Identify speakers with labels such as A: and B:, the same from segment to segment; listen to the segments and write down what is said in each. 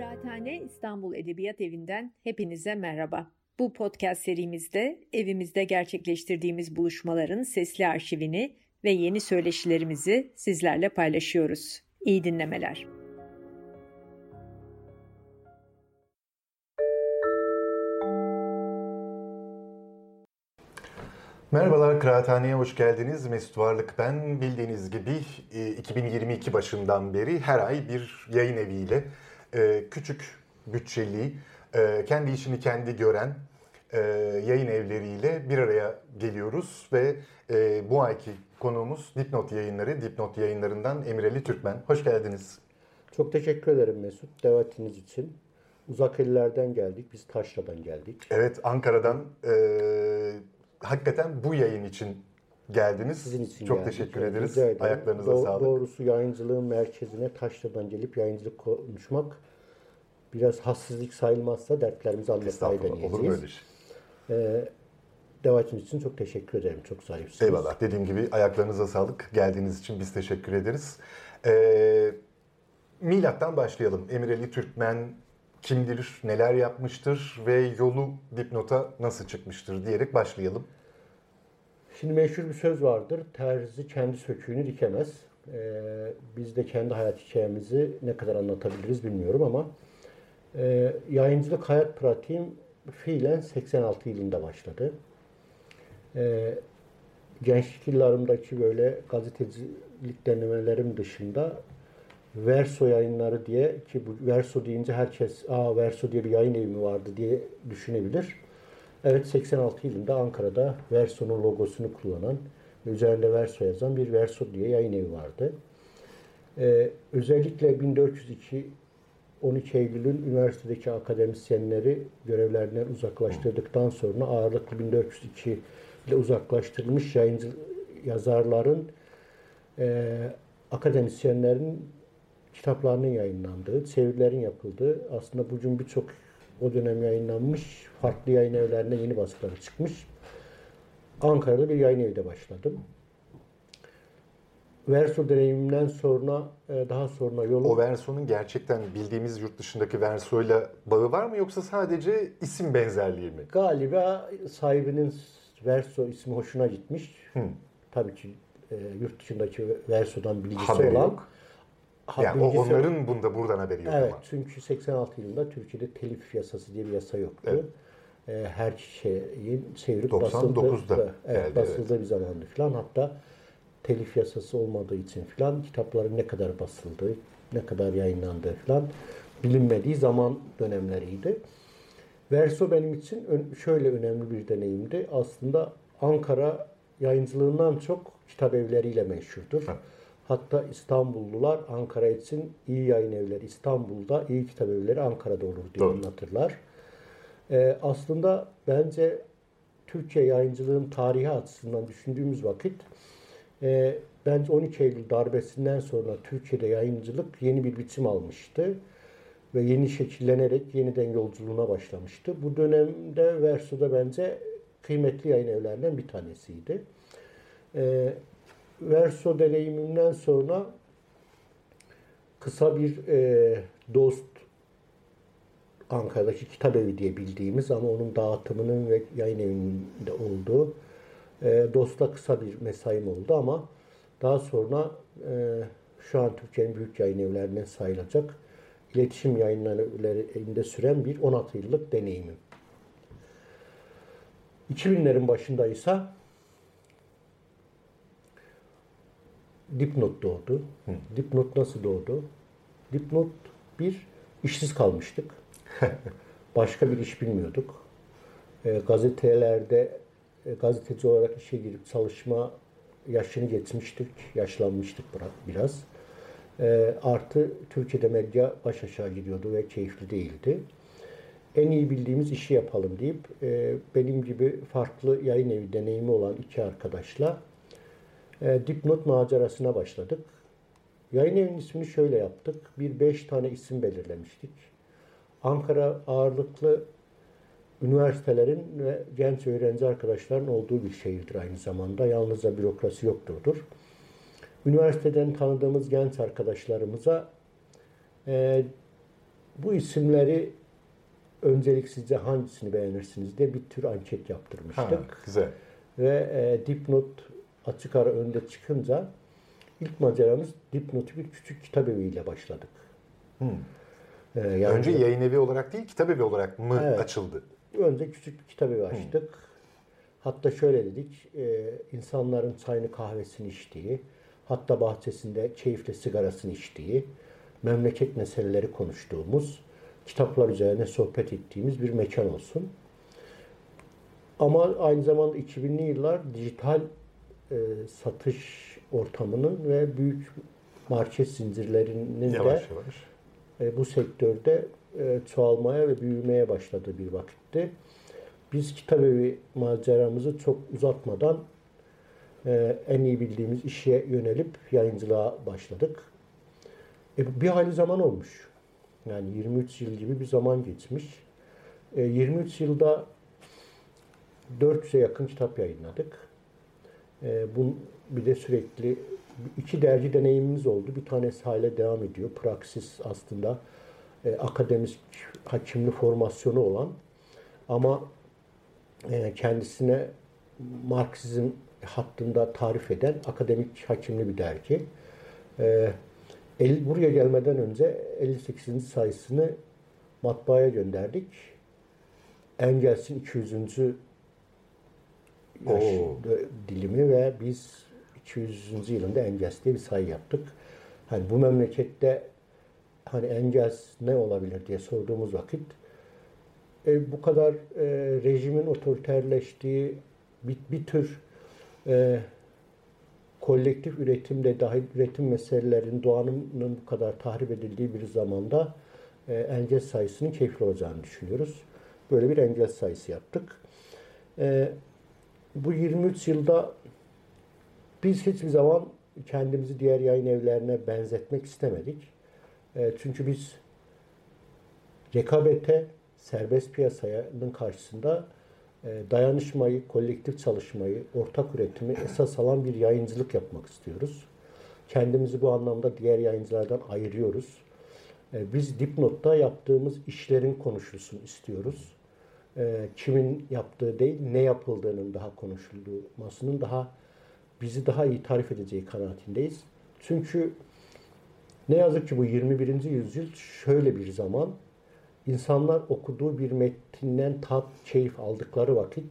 A: Kıraathane İstanbul Edebiyat Evi'nden hepinize merhaba. Bu podcast serimizde evimizde gerçekleştirdiğimiz buluşmaların sesli arşivini ve yeni söyleşilerimizi sizlerle paylaşıyoruz. İyi dinlemeler.
B: Merhabalar, Kıraathane'ye hoş geldiniz. Mesut Varlık ben. Bildiğiniz gibi 2022 e, başından beri her ay bir yayın eviyle e, küçük bütçeli, e, kendi işini kendi gören yayın evleriyle bir araya geliyoruz ve bu ayki konuğumuz Dipnot yayınları, Dipnot yayınlarından Emireli Türkmen. Hoş geldiniz.
C: Çok teşekkür ederim Mesut, davetiniz için. Uzak illerden geldik, biz Taşra'dan geldik.
B: Evet, Ankara'dan e, hakikaten bu yayın için geldiniz. Sizin için Çok geldik. teşekkür ederiz. Ayaklarınıza Do- sağlık.
C: Doğrusu yayıncılığın merkezine Taşra'dan gelip yayıncılık konuşmak biraz hassızlık sayılmazsa dertlerimizi anlatmayı deneyeceğiz. Olur böyle şey. Ee, Davetiniz için çok teşekkür ederim. Çok sahipsiniz.
B: Eyvallah. Dediğim gibi ayaklarınıza sağlık. Geldiğiniz için biz teşekkür ederiz. Ee, milattan başlayalım. Emireli Türkmen kimdir, neler yapmıştır ve yolu dipnota nasıl çıkmıştır diyerek başlayalım.
C: Şimdi meşhur bir söz vardır. Terzi kendi söküğünü dikemez. Ee, biz de kendi hayat hikayemizi ne kadar anlatabiliriz bilmiyorum ama e, yayıncılık hayat pratiğim fiilen 86 yılında başladı. E, gençlik yıllarımdaki böyle gazetecilik denemelerim dışında Verso yayınları diye ki bu Verso deyince herkes aa Verso diye bir yayın evi vardı diye düşünebilir. Evet 86 yılında Ankara'da Verso'nun logosunu kullanan üzerinde Verso yazan bir Verso diye yayın evi vardı. Ee, özellikle 1402 12 Eylül'ün üniversitedeki akademisyenleri görevlerinden uzaklaştırdıktan sonra ağırlıklı 1402 ile uzaklaştırılmış yayıncı yazarların e, akademisyenlerin kitaplarının yayınlandığı, çevirilerin yapıldığı, aslında bugün birçok o dönem yayınlanmış farklı yayın evlerinde yeni baskıları çıkmış. Ankara'da bir yayın evde başladım. Verso deneyimimden sonra e, daha sonra yolu...
B: O Verso'nun gerçekten bildiğimiz yurt dışındaki Verso'yla bağı var mı yoksa sadece isim benzerliği mi?
C: Galiba sahibinin Verso ismi hoşuna gitmiş. Hmm. Tabii ki e, yurt dışındaki Verso'dan bilgisi Haberi olan. Yok.
B: Yani onların bunda buradan haberi yok
C: evet, ama. çünkü 86 yılında Türkiye'de telif yasası diye bir yasa yoktu. Evet. Ee, her şeyin çevirip basıldığı, evet, geldi, basıldığı evet. bir zamandı falan. Hatta telif yasası olmadığı için falan kitapların ne kadar basıldığı, ne kadar yayınlandığı falan bilinmediği zaman dönemleriydi. Verso benim için şöyle önemli bir deneyimdi. Aslında Ankara yayıncılığından çok kitap evleriyle meşhurdur. Ha. Hatta İstanbullular Ankara için iyi yayın evleri İstanbul'da, iyi kitap evleri Ankara'da olur diye Doğru. anlatırlar. Ee, aslında bence Türkiye yayıncılığın tarihi açısından düşündüğümüz vakit e, bence 12 Eylül darbesinden sonra Türkiye'de yayıncılık yeni bir biçim almıştı ve yeni şekillenerek yeniden yolculuğuna başlamıştı. Bu dönemde Verso'da bence kıymetli yayın evlerinden bir tanesiydi. Ee, Verso deneyimimden sonra kısa bir e, dost Ankara'daki kitap evi diye bildiğimiz ama onun dağıtımının ve yayın evinde olduğu e, Dost'a kısa bir mesaim oldu ama daha sonra e, şu an Türkiye'nin büyük yayın evlerinden sayılacak iletişim yayınlarında süren bir 16 yıllık deneyimim. 2000'lerin başında ise Dipnot doğdu. Hı. Dipnot nasıl doğdu? Dipnot bir, işsiz kalmıştık. Başka bir iş bilmiyorduk. E, gazetelerde e, gazeteci olarak işe girip çalışma yaşını geçmiştik, yaşlanmıştık biraz. E, artı Türkiye'de medya baş aşağı gidiyordu ve keyifli değildi. En iyi bildiğimiz işi yapalım deyip e, benim gibi farklı yayın evi deneyimi olan iki arkadaşla e, dipnot macerasına başladık. Yayın evinin ismini şöyle yaptık. Bir beş tane isim belirlemiştik. Ankara ağırlıklı üniversitelerin ve genç öğrenci arkadaşların olduğu bir şehirdir aynı zamanda. Yalnızca bürokrasi yokturdur. Üniversiteden tanıdığımız genç arkadaşlarımıza e, Bu isimleri öncelik sizce hangisini beğenirsiniz diye bir tür anket yaptırmıştık.
B: Ha, güzel.
C: Ve e, dipnot açık ara önde çıkınca ilk maceramız dipnotu bir küçük kitap eviyle başladık. E, yani
B: Önce yayın evi olarak değil, kitap evi olarak mı
C: Evet.
B: açıldı?
C: önce küçük bir kitap evi açtık. Hatta şöyle dedik, e, insanların çayını kahvesini içtiği, hatta bahçesinde keyifle sigarasını içtiği, memleket meseleleri konuştuğumuz, kitaplar üzerine sohbet ettiğimiz bir mekan olsun. Ama aynı zamanda 2000'li yıllar dijital e, satış ortamının ve büyük market zincirlerinin de
B: Yavaş yavaş.
C: e, bu sektörde e, çoğalmaya ve büyümeye başladığı bir vakitti. Biz kitap evi maceramızı çok uzatmadan e, en iyi bildiğimiz işe yönelip yayıncılığa başladık. E, bir hayli zaman olmuş. Yani 23 yıl gibi bir zaman geçmiş. E, 23 yılda 400'e yakın kitap yayınladık. E, bu bir de sürekli iki dergi deneyimimiz oldu. Bir tanesi hala devam ediyor. Praksis aslında e, akademik hakimli formasyonu olan ama e, kendisine Marksizm hattında tarif eden akademik hakimli bir dergi. E, el, buraya gelmeden önce 58. sayısını matbaaya gönderdik. Engels'in 200. yaş dilimi ve biz 200. yılında Engels diye bir sayı yaptık. Hani bu memlekette hani Engels ne olabilir diye sorduğumuz vakit e, bu kadar e, rejimin otoriterleştiği bir, bir tür e, kolektif üretimle dahil üretim meselelerinin doğanının bu kadar tahrip edildiği bir zamanda e, engel sayısının keyifli olacağını düşünüyoruz. Böyle bir engel sayısı yaptık. E, bu 23 yılda biz hiçbir zaman kendimizi diğer yayın evlerine benzetmek istemedik. E, çünkü biz rekabete, serbest piyasanın karşısında e, dayanışmayı, kolektif çalışmayı, ortak üretimi esas alan bir yayıncılık yapmak istiyoruz. Kendimizi bu anlamda diğer yayıncılardan ayırıyoruz. E, biz dipnotta yaptığımız işlerin konuşulsun istiyoruz. E, kimin yaptığı değil, ne yapıldığının daha konuşulmasının daha bizi daha iyi tarif edeceği kanaatindeyiz. Çünkü ne yazık ki bu 21. yüzyıl şöyle bir zaman. İnsanlar okuduğu bir metinden tat, keyif aldıkları vakit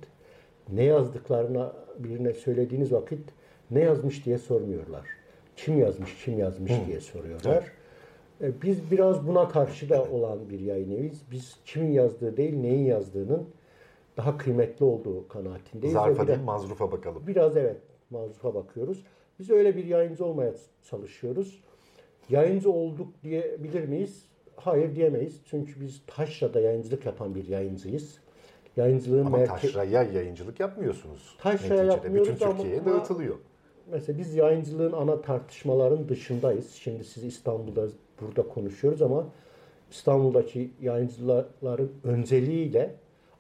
C: ne yazdıklarına birine söylediğiniz vakit ne yazmış diye sormuyorlar. Kim yazmış, kim yazmış diye soruyorlar. E, Biz biraz buna karşı da olan bir yayın eviyiz. Biz kimin yazdığı değil, neyin yazdığının daha kıymetli olduğu kanaatindeyiz.
B: Zarfa değil, mazrufa bakalım.
C: Biraz evet mazrufa bakıyoruz. Biz öyle bir yayıncı olmaya çalışıyoruz. Yayıncı olduk diyebilir miyiz? Hayır diyemeyiz. Çünkü biz taşrada yayıncılık yapan bir yayıncıyız. Yayıncılığın
B: Ama
C: merke-
B: taşraya yayıncılık yapmıyorsunuz.
C: Taşraya yapmıyoruz
B: Bütün Türkiye'ye
C: ama-
B: dağıtılıyor.
C: Mesela biz yayıncılığın ana tartışmaların dışındayız. Şimdi siz İstanbul'da burada konuşuyoruz ama İstanbul'daki yayıncıların önceliğiyle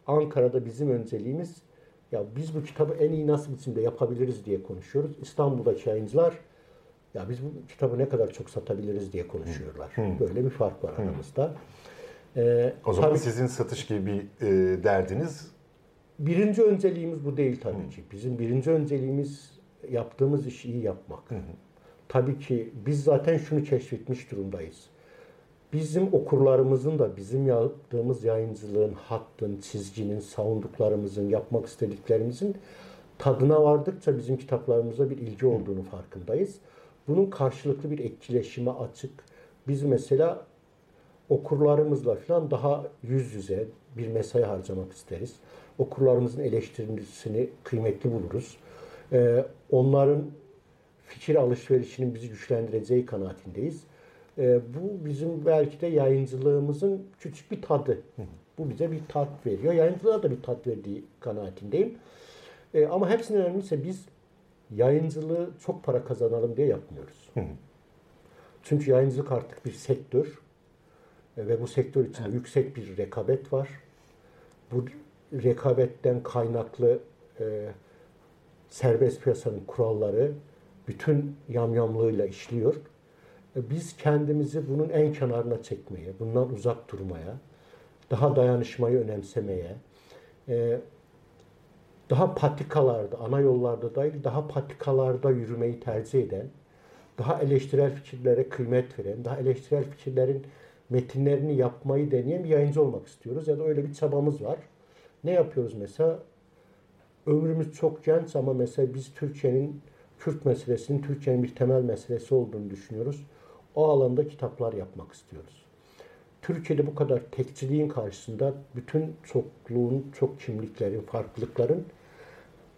C: Ankara'da bizim önceliğimiz ya biz bu kitabı en iyi nasıl biçimde yapabiliriz diye konuşuyoruz. İstanbul'daki yayıncılar ya biz bu kitabı ne kadar çok satabiliriz diye konuşuyorlar. Böyle bir fark var aramızda. Ee,
B: O zaman
C: tabii-
B: sizin satış gibi bir e, derdiniz
C: Birinci önceliğimiz bu değil tabii ki. Bizim birinci önceliğimiz yaptığımız işi iyi yapmak. Tabii ki biz zaten şunu keşfetmiş durumdayız. Bizim okurlarımızın da bizim yaptığımız yayıncılığın, hattın, çizginin, savunduklarımızın, yapmak istediklerimizin tadına vardıkça bizim kitaplarımıza bir ilgi olduğunu farkındayız. Bunun karşılıklı bir etkileşime açık. Biz mesela okurlarımızla falan daha yüz yüze bir mesai harcamak isteriz. Okurlarımızın eleştirisini kıymetli buluruz. Ee, onların fikir alışverişinin bizi güçlendireceği kanaatindeyiz. Ee, bu bizim belki de yayıncılığımızın küçük bir tadı. Bu bize bir tat veriyor. Yayıncılığa da bir tat verdiği kanaatindeyim. Ee, ama hepsinden önemlisi biz yayıncılığı çok para kazanalım diye yapmıyoruz. Çünkü yayıncılık artık bir sektör E, ve bu sektör içinde yüksek bir rekabet var. Bu rekabetten kaynaklı e, serbest piyasanın kuralları bütün yamyamlığıyla işliyor. E, biz kendimizi bunun en kenarına çekmeye, bundan uzak durmaya, daha dayanışmayı önemsemeye, e, daha patikalarda, ana yollarda değil, daha patikalarda yürümeyi tercih eden, daha eleştirel fikirlere kıymet veren, daha eleştirel fikirlerin metinlerini yapmayı deneyen bir yayıncı olmak istiyoruz. Ya da öyle bir çabamız var. Ne yapıyoruz mesela? Ömrümüz çok genç ama mesela biz Türkiye'nin Kürt meselesinin Türkiye'nin bir temel meselesi olduğunu düşünüyoruz. O alanda kitaplar yapmak istiyoruz. Türkiye'de bu kadar tekçiliğin karşısında bütün çokluğun, çok kimliklerin, farklılıkların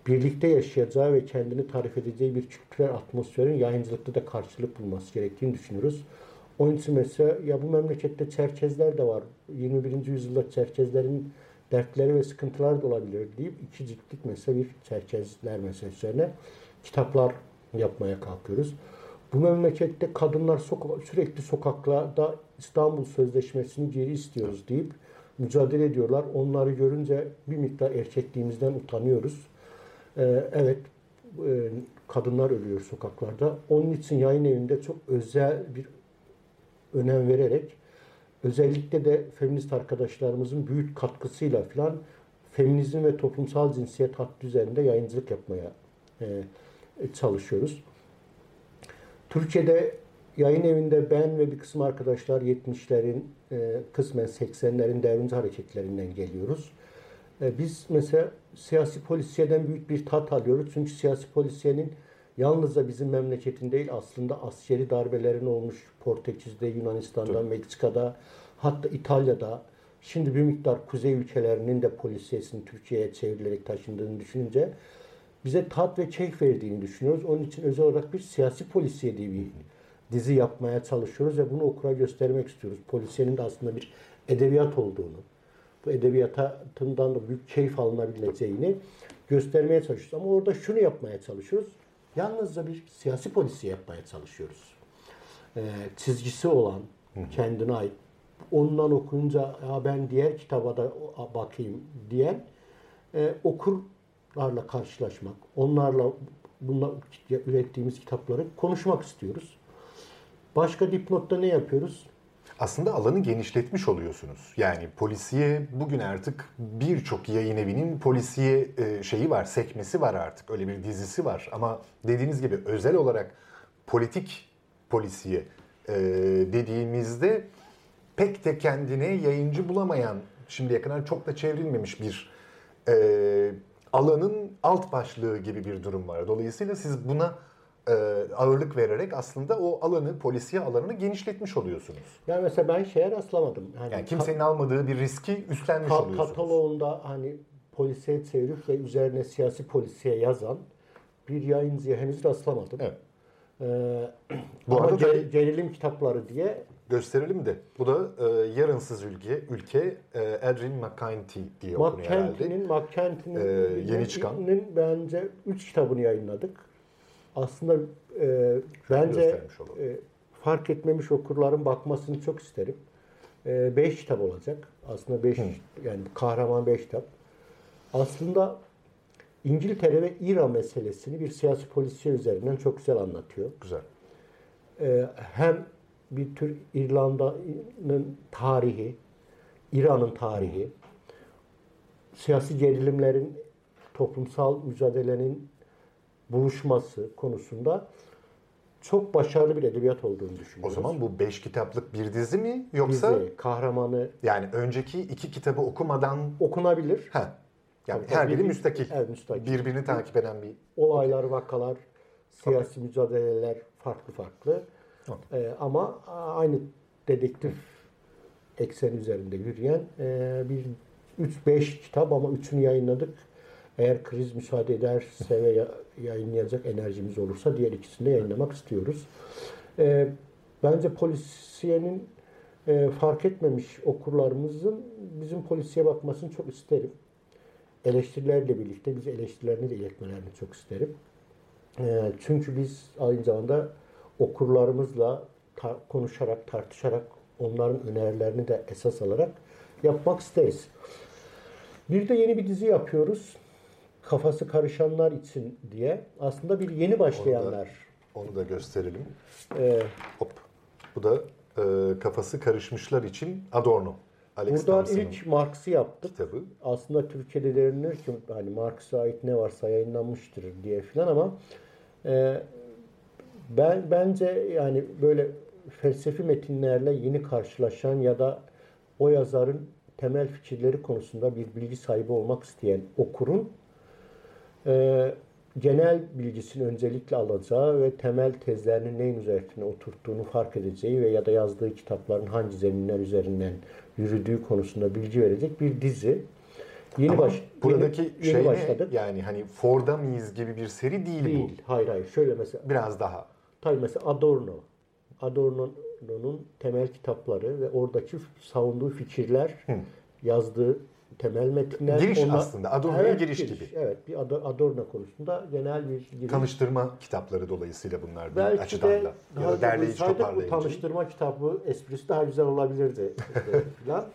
C: birlikte yaşayacağı ve kendini tarif edeceği bir kültürel atmosferin yayıncılıkta da karşılık bulması gerektiğini düşünüyoruz. Onun için mesela ya bu memlekette Çerkezler de var. 21. yüzyılda Çerkezlerin dertleri ve sıkıntılar da olabilir deyip iki ciltlik mesela bir Çerkezler meselesi üzerine kitaplar yapmaya kalkıyoruz. Bu memlekette kadınlar soka sürekli sokaklarda İstanbul Sözleşmesi'ni geri istiyoruz deyip mücadele ediyorlar. Onları görünce bir miktar erkekliğimizden utanıyoruz. Ee, evet, e, kadınlar ölüyor sokaklarda. Onun için yayın evinde çok özel bir önem vererek özellikle de feminist arkadaşlarımızın büyük katkısıyla filan feminizm ve toplumsal cinsiyet hattı üzerinde yayıncılık yapmaya e, çalışıyoruz. Türkiye'de yayın evinde ben ve bir kısım arkadaşlar 70'lerin e, kısmen 80'lerin devrimci hareketlerinden geliyoruz. E, biz mesela siyasi polisiyeden büyük bir tat alıyoruz. Çünkü siyasi polisiyenin yalnızca bizim memleketin değil aslında askeri darbelerin olmuş Portekiz'de, Yunanistan'da, Tabii. Meksika'da hatta İtalya'da şimdi bir miktar kuzey ülkelerinin de polisiyesinin Türkiye'ye çevrilerek taşındığını düşününce bize tat ve keyif verdiğini düşünüyoruz. Onun için özel olarak bir siyasi polisiye diye bir dizi yapmaya çalışıyoruz ve bunu okura göstermek istiyoruz. Polisiyenin de aslında bir edebiyat olduğunu, bu edebiyatından da büyük keyif alınabileceğini göstermeye çalışıyoruz. Ama orada şunu yapmaya çalışıyoruz. Yalnızca bir siyasi polisi yapmaya çalışıyoruz. Ee, çizgisi olan, kendine ait, ondan okuyunca ya ben diğer kitaba da bakayım diyen e, okurlarla karşılaşmak, onlarla bunlar ürettiğimiz kitapları konuşmak istiyoruz. Başka dipnotta ne yapıyoruz?
B: aslında alanı genişletmiş oluyorsunuz. Yani polisiye bugün artık birçok yayın evinin polisiye e, şeyi var, sekmesi var artık. Öyle bir dizisi var. Ama dediğiniz gibi özel olarak politik polisiye e, dediğimizde pek de kendine yayıncı bulamayan, şimdiye kadar çok da çevrilmemiş bir e, alanın alt başlığı gibi bir durum var. Dolayısıyla siz buna e, ağırlık vererek aslında o alanı, polisiye alanını genişletmiş oluyorsunuz.
C: Yani mesela ben şeye rastlamadım.
B: Yani, yani kimsenin almadığı bir riski üstlenmiş ka- oluyorsunuz.
C: Kataloğunda hani polisiye çevirip ve üzerine siyasi polisiye yazan bir yayıncıya henüz rastlamadım. Evet. Ee, Bu ama arada ger- gerilim kitapları diye
B: gösterelim de. Bu da e, Yarınsız Ülke, ülke e, Adrian McCarthy diye okunuyor herhalde.
C: McCarthy'nin ee, yeni çıkan. bence 3 kitabını yayınladık aslında e, bence e, fark etmemiş okurların bakmasını çok isterim. E, beş kitap olacak. Aslında beş, Hı. yani kahraman beş kitap. Aslında İngiltere ve İran meselesini bir siyasi polisiye üzerinden çok güzel anlatıyor.
B: Güzel.
C: E, hem bir tür İrlanda'nın tarihi, İran'ın tarihi, siyasi gerilimlerin, toplumsal mücadelenin buluşması konusunda çok başarılı bir edebiyat olduğunu düşünüyorum.
B: O zaman bu beş kitaplık bir dizi mi yoksa
C: dizi, kahramanı
B: yani önceki iki kitabı okumadan
C: okunabilir.
B: Ha. Yani tabii, her biri müstakil.
C: Evet, müstakil.
B: Birbirini takip eden bir
C: olaylar, vakalar, siyasi okay. mücadeleler farklı farklı. Ee, ama aynı dedektif eksen üzerinde yürüyen e, bir 3-5 kitap ama üçünü yayınladık. Eğer kriz müsaade ederse ve yayınlayacak enerjimiz olursa diğer ikisini de yayınlamak istiyoruz. E, bence polisiyenin e, fark etmemiş okurlarımızın bizim polisiye bakmasını çok isterim. Eleştirilerle birlikte biz eleştirilerini de iletmelerini çok isterim. E, çünkü biz aynı zamanda okurlarımızla tar- konuşarak, tartışarak onların önerilerini de esas alarak yapmak isteriz. Bir de yeni bir dizi yapıyoruz kafası karışanlar için diye aslında bir yeni başlayanlar.
B: Onu da, onu da gösterelim.
C: Ee,
B: Hop. Bu da e, kafası karışmışlar için Adorno.
C: Alex Buradan ilk Marx'ı yaptık.
B: Kitabı.
C: Aslında Türkiye'de denilir ki hani Marx'a ait ne varsa yayınlanmıştır diye filan ama e, ben bence yani böyle felsefi metinlerle yeni karşılaşan ya da o yazarın temel fikirleri konusunda bir bilgi sahibi olmak isteyen okurun e, genel bilgisini öncelikle alacağı ve temel tezlerinin neyin üzerine oturttuğunu fark edeceği ve ya da yazdığı kitapların hangi zeminler üzerinden yürüdüğü konusunda bilgi verecek bir dizi.
B: Yeni Ama baş, buradaki yeni, şey yeni başladık. Ne? Yani hani Ford'a mıyız gibi bir seri değil, değil.
C: bu. Hayır hayır. Şöyle mesela.
B: Biraz daha.
C: Tabii mesela Adorno. Adorno'nun temel kitapları ve oradaki savunduğu fikirler, Hı. yazdığı temel metinler.
B: Giriş ona, aslında. Adorno'ya evet, giriş, giriş gibi.
C: Evet. Bir Adorno konusunda genel bir giriş.
B: Tanıştırma kitapları dolayısıyla bunlar bir Belki açıdan de, da. Ya da derleyici toparlayıcı.
C: Bu tanıştırma kitabı esprisi daha güzel olabilirdi. falan.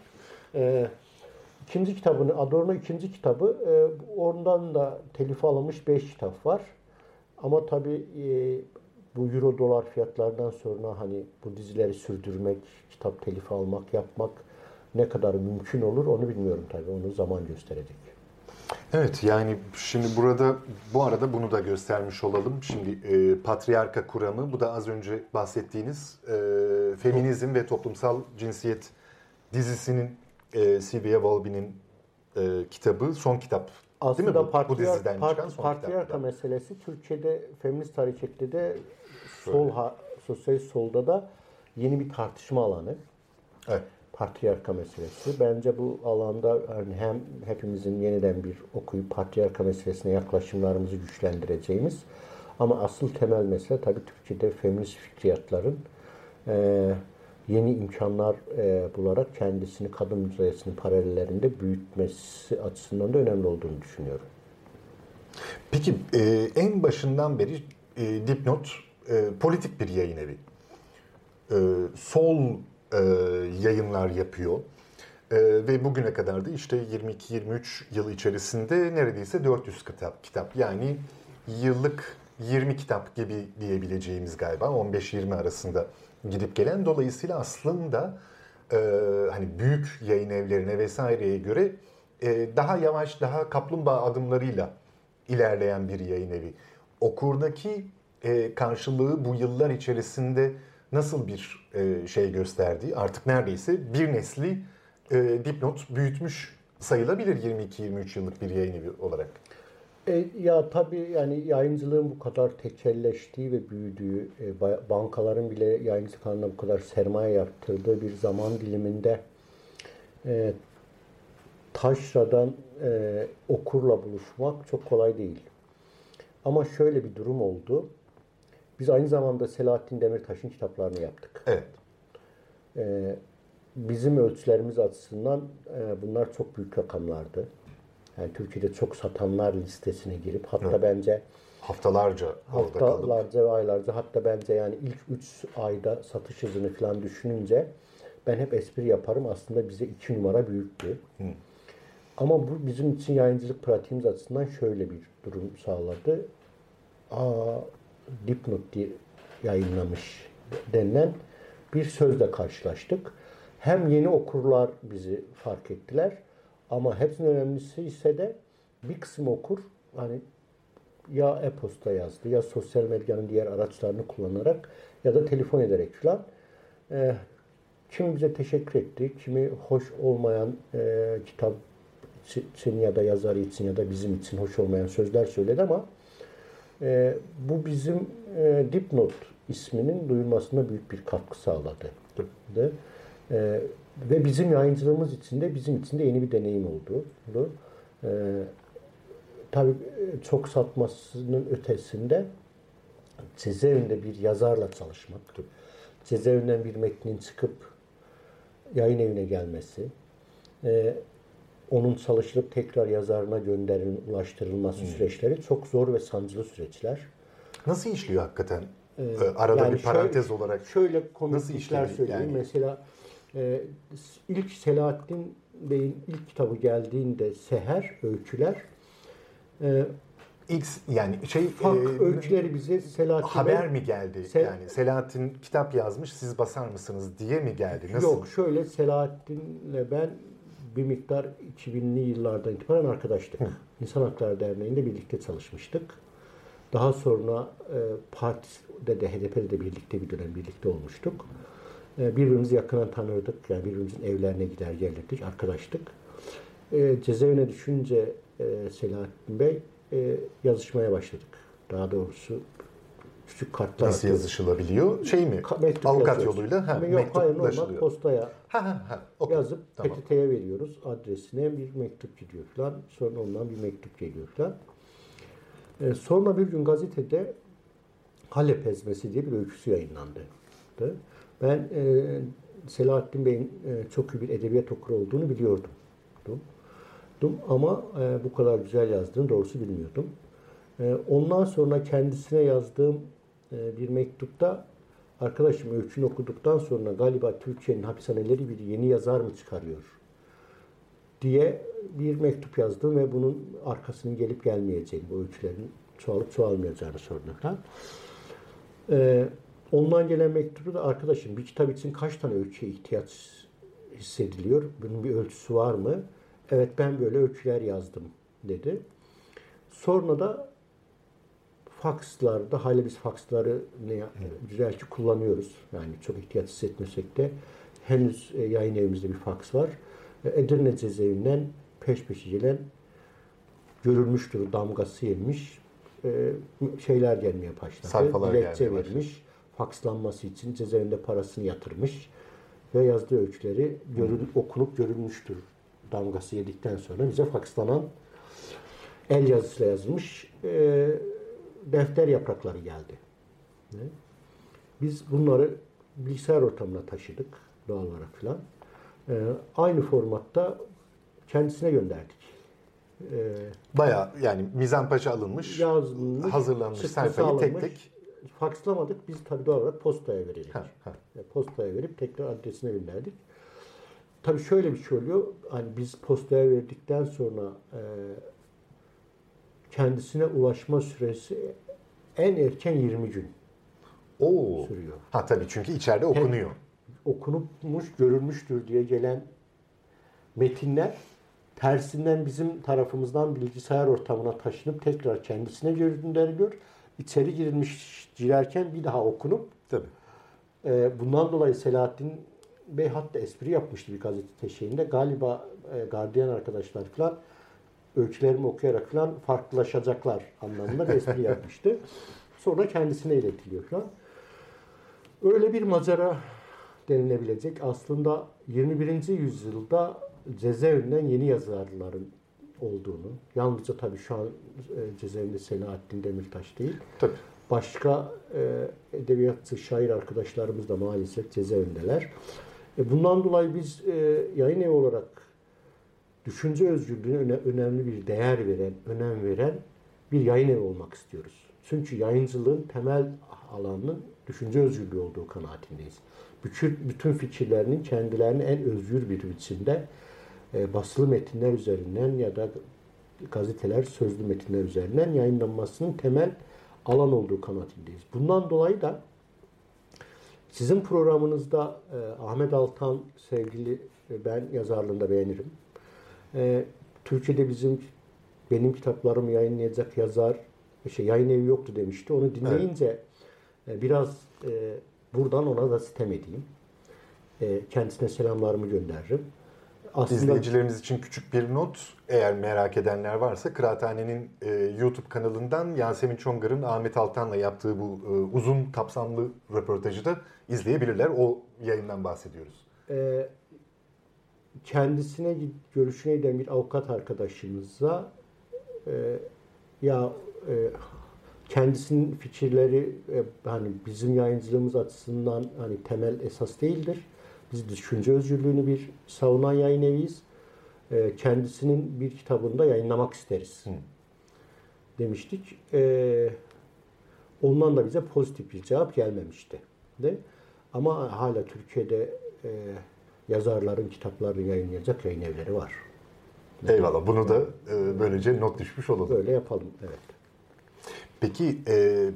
C: Ee, ikinci kitabını, Adorno ikinci kitabı, e, ondan da telif alınmış beş kitap var. Ama tabii e, bu euro dolar fiyatlardan sonra hani bu dizileri sürdürmek, kitap telifi almak, yapmak ne kadar mümkün olur onu bilmiyorum tabii. Onu zaman gösterecek.
B: Evet yani şimdi burada bu arada bunu da göstermiş olalım. Şimdi e, patriarka kuramı bu da az önce bahsettiğiniz e, feminizm ve toplumsal cinsiyet dizisinin e, Sylvia Wolby'nin e, kitabı son kitap
C: Aslında değil mi? Bu, patriar, bu diziden part, çıkan son patriarka kitapta. meselesi Türkiye'de feminist harekette de sol ha, sosyalist solda da yeni bir tartışma alanı. Evet patriarka meselesi. Bence bu alanda yani hem hepimizin yeniden bir okuyup patriarka meselesine yaklaşımlarımızı güçlendireceğimiz ama asıl temel mesele tabii Türkiye'de feminist fikriyatların e, yeni imkanlar e, bularak kendisini kadın müzayesinin paralellerinde büyütmesi açısından da önemli olduğunu düşünüyorum.
B: Peki e, en başından beri e, Dipnot e, politik bir yayın evi. E, sol e, yayınlar yapıyor. E, ve bugüne kadar da işte 22-23 yıl içerisinde neredeyse 400 kitap. kitap. Yani yıllık 20 kitap gibi diyebileceğimiz galiba 15-20 arasında gidip gelen. Dolayısıyla aslında e, hani büyük yayın evlerine vesaireye göre e, daha yavaş, daha kaplumbağa adımlarıyla ilerleyen bir yayın evi. Okurdaki e, karşılığı bu yıllar içerisinde nasıl bir e, şey gösterdi? Artık neredeyse bir nesli e, dipnot büyütmüş sayılabilir 22-23 yıllık bir yayın evi olarak.
C: E, ya tabii yani yayıncılığın bu kadar tekelleştiği ve büyüdüğü, e, bankaların bile yayıncılık alanında bu kadar sermaye yaptırdığı bir zaman diliminde e, taşradan e, okurla buluşmak çok kolay değil. Ama şöyle bir durum oldu. Biz aynı zamanda Selahattin Demirtaş'ın kitaplarını yaptık.
B: Evet.
C: Ee, bizim ölçülerimiz açısından e, bunlar çok büyük rakamlardı. Yani Türkiye'de çok satanlar listesine girip hatta evet. bence
B: haftalarca
C: haftalarca ve aylarca hatta bence yani ilk 3 ayda satış hızını falan düşününce ben hep espri yaparım aslında bize 2 numara büyüktü. Hı. Ama bu bizim için yayıncılık pratiğimiz açısından şöyle bir durum sağladı. Aa, dipnot diye yayınlamış denilen bir sözle karşılaştık. Hem yeni okurlar bizi fark ettiler ama hepsinin önemlisi ise de bir kısım okur hani ya e-posta yazdı ya sosyal medyanın diğer araçlarını kullanarak ya da telefon ederek falan e, kimi bize teşekkür etti, kimi hoş olmayan e, kitap için ya da yazarı için ya da bizim için hoş olmayan sözler söyledi ama e, bu bizim e, Dipnot isminin duyulmasına büyük bir katkı sağladı. De, e, ve bizim yayıncılığımız için de bizim için de yeni bir deneyim oldu. E, tabii çok satmasının ötesinde cezaevinde bir yazarla çalışmak, cezaevinden bir metnin çıkıp yayın evine gelmesi, e, onun çalışılıp tekrar yazarına gönderin, ulaştırılması hmm. süreçleri çok zor ve sancılı süreçler.
B: Nasıl işliyor hakikaten? Ee, ee Arada yani bir parantez şöyle, olarak.
C: Şöyle komiklikler söyleyeyim. Yani? Mesela e, ilk Selahattin Bey'in ilk kitabı geldiğinde Seher, Öyküler e,
B: X yani şey
C: Fak
B: e,
C: öyküleri bize Selahattin
B: haber
C: Bey-
B: mi geldi?
C: Sel-
B: yani Selahattin kitap yazmış siz basar mısınız diye mi geldi? Nasıl?
C: Yok şöyle Selahattin'le ben bir miktar 2000'li yıllardan itibaren arkadaştık. İnsan Hakları Derneği'nde birlikte çalışmıştık. Daha sonra e, partide de HDP'de de birlikte bir dönem birlikte olmuştuk. E, birbirimizi yakından tanırdık. Yani birbirimizin evlerine gider gelirdik, arkadaştık. E, cezaevine düşünce e, Selahattin Bey e, yazışmaya başladık. Daha doğrusu küçük kartlar
B: Nasıl yazışılabiliyor? Şey mi?
C: Ka- mektup
B: Avukat
C: yazıyoruz.
B: yoluyla ha,
C: Yok hayır normal postaya
B: Ha ha ha. okey,
C: yazıp
B: tamam.
C: PTT'ye veriyoruz. Adresine bir mektup gidiyor falan. Sonra ondan bir mektup geliyor falan. Ee, sonra bir gün gazetede Halep Ezmesi diye bir öyküsü yayınlandı. Ben e, Selahattin Bey'in e, çok iyi bir edebiyat okuru olduğunu biliyordum. Dum. Ama e, bu kadar güzel yazdığını doğrusu bilmiyordum. E, ondan sonra kendisine yazdığım e, bir mektupta arkadaşım öykünü okuduktan sonra galiba Türkiye'nin hapishaneleri bir yeni yazar mı çıkarıyor diye bir mektup yazdım ve bunun arkasının gelip gelmeyeceğini, bu öykülerin çoğalıp çoğalmayacağını sordum falan. E, ondan gelen mektubu da arkadaşım bir kitap için kaç tane ölçüye ihtiyaç hissediliyor? Bunun bir ölçüsü var mı? Evet ben böyle ölçüler yazdım dedi. Sonra da fakslarda, hala biz faksları ne ki kullanıyoruz. Yani çok ihtiyaç hissetmesek de henüz e, yayın evimizde bir faks var. E, Edirne cezaevinden peş peşe gelen görülmüştür damgası yenmiş e, şeyler gelmeye başladı.
B: Sayfalar
C: Dilekçe
B: gelmeye başladı.
C: vermiş. Fakslanması için cezaevinde parasını yatırmış ve yazdığı öyküleri görül, okunup görülmüştür damgası yedikten sonra bize fakslanan el yazısıyla yazılmış e, defter yaprakları geldi. Biz bunları bilgisayar ortamına taşıdık doğal olarak filan. E, aynı formatta kendisine gönderdik. E,
B: Baya yani mizampaşa alınmış,
C: yazılmış,
B: hazırlanmış sayfayı tek tek
C: Fakslamadık. Biz tabii doğal olarak postaya verelim.
B: Ha, ha.
C: E, postaya verip tekrar adresine gönderdik. Tabii şöyle bir şey oluyor. Hani biz postaya verdikten sonra e, kendisine ulaşma süresi en erken 20 gün
B: Oo.
C: sürüyor.
B: Ha tabii çünkü içeride okunuyor.
C: Okunmuş, görülmüştür diye gelen metinler tersinden bizim tarafımızdan bilgisayar ortamına taşınıp tekrar kendisine gönderiliyor. İçeri girilmiş girerken bir daha okunup
B: Tabii.
C: Ee, bundan dolayı Selahattin Bey hatta espri yapmıştı bir gazete şeyinde. Galiba e, gardiyan arkadaşlar falan öykülerimi okuyarak falan farklılaşacaklar anlamında bir espri yapmıştı. Sonra kendisine iletiliyor falan. Öyle bir macera denilebilecek. Aslında 21. yüzyılda cezaevinden yeni yazarların olduğunu, yalnızca tabii şu an e, cezaevinde Selahattin Demirtaş değil,
B: Tabii.
C: Başka e, edebiyatçı, şair arkadaşlarımız da maalesef cezaevindeler. E, bundan dolayı biz yayın evi olarak düşünce özgürlüğüne öne- önemli bir değer veren, önem veren bir yayın evi olmak istiyoruz. Çünkü yayıncılığın temel alanının düşünce özgürlüğü olduğu kanaatindeyiz. Bütün, bütün fikirlerinin kendilerini en özgür bir biçimde e, basılı metinler üzerinden ya da gazeteler, sözlü metinler üzerinden yayınlanmasının temel alan olduğu kanaatindeyiz. Bundan dolayı da sizin programınızda e, Ahmet Altan sevgili e, ben yazarlığında beğenirim. E, Türkiye'de bizim benim kitaplarımı yayınlayacak yazar şey yayın evi yoktu demişti. Onu dinleyince e, biraz e, buradan ona da sitem edeyim. E, kendisine selamlarımı gönderirim. Aslında
B: İzleyicilerimiz için küçük bir not. Eğer merak edenler varsa Kıraathane'nin e, YouTube kanalından Yasemin Çongar'ın Ahmet Altan'la yaptığı bu e, uzun kapsamlı röportajı da izleyebilirler. O yayından bahsediyoruz.
C: e, kendisine görüşüne giden bir avukat arkadaşımıza e, ya e, kendisinin fikirleri e, hani bizim yayıncılığımız açısından hani temel esas değildir. Biz düşünce özgürlüğünü bir savunan yayın eviyiz. E, kendisinin bir kitabını da yayınlamak isteriz. Demiştik. E, ondan da bize pozitif bir cevap gelmemişti. De. Ama hala Türkiye'de e, yazarların kitaplarını yayınlayacak yayın evleri var.
B: Eyvallah. Bunu da e, böylece not düşmüş olalım.
C: Böyle yapalım. Evet.
B: Peki e,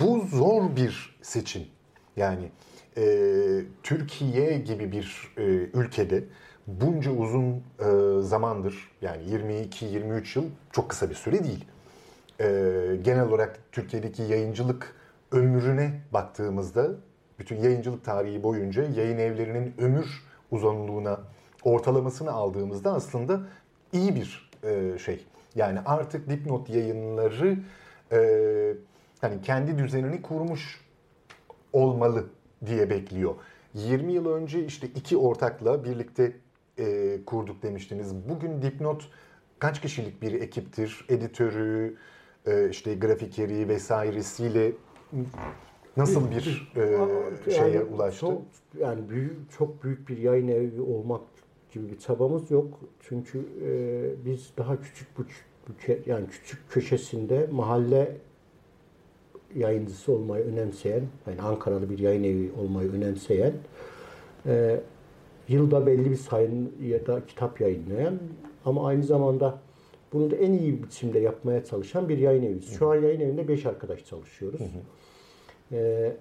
B: bu zor bir seçim. Yani e, Türkiye gibi bir e, ülkede bunca uzun e, zamandır yani 22-23 yıl çok kısa bir süre değil. E, genel olarak Türkiye'deki yayıncılık ömrüne baktığımızda bütün yayıncılık tarihi boyunca yayın evlerinin ömür uzunluğuna ortalamasını aldığımızda aslında iyi bir e, şey. Yani artık dipnot yayınları e, hani kendi düzenini kurmuş olmalı diye bekliyor. 20 yıl önce işte iki ortakla birlikte e, kurduk demiştiniz. Bugün Dipnot kaç kişilik bir ekiptir? Editörü, e, işte grafikeri vesairesiyle nasıl bir e, şeye
C: yani
B: ulaştı?
C: Çok, yani büyük, çok büyük bir yayın evi olmak gibi bir çabamız yok. Çünkü e, biz daha küçük bu yani küçük köşesinde mahalle yayıncısı olmayı önemseyen, yani Ankaralı bir yayın evi olmayı önemseyen, e, yılda belli bir sayın ya da kitap yayınlayan ama aynı zamanda bunu da en iyi biçimde yapmaya çalışan bir yayın eviyiz. Şu an yayın evinde 5 arkadaş çalışıyoruz. Hı hı. E,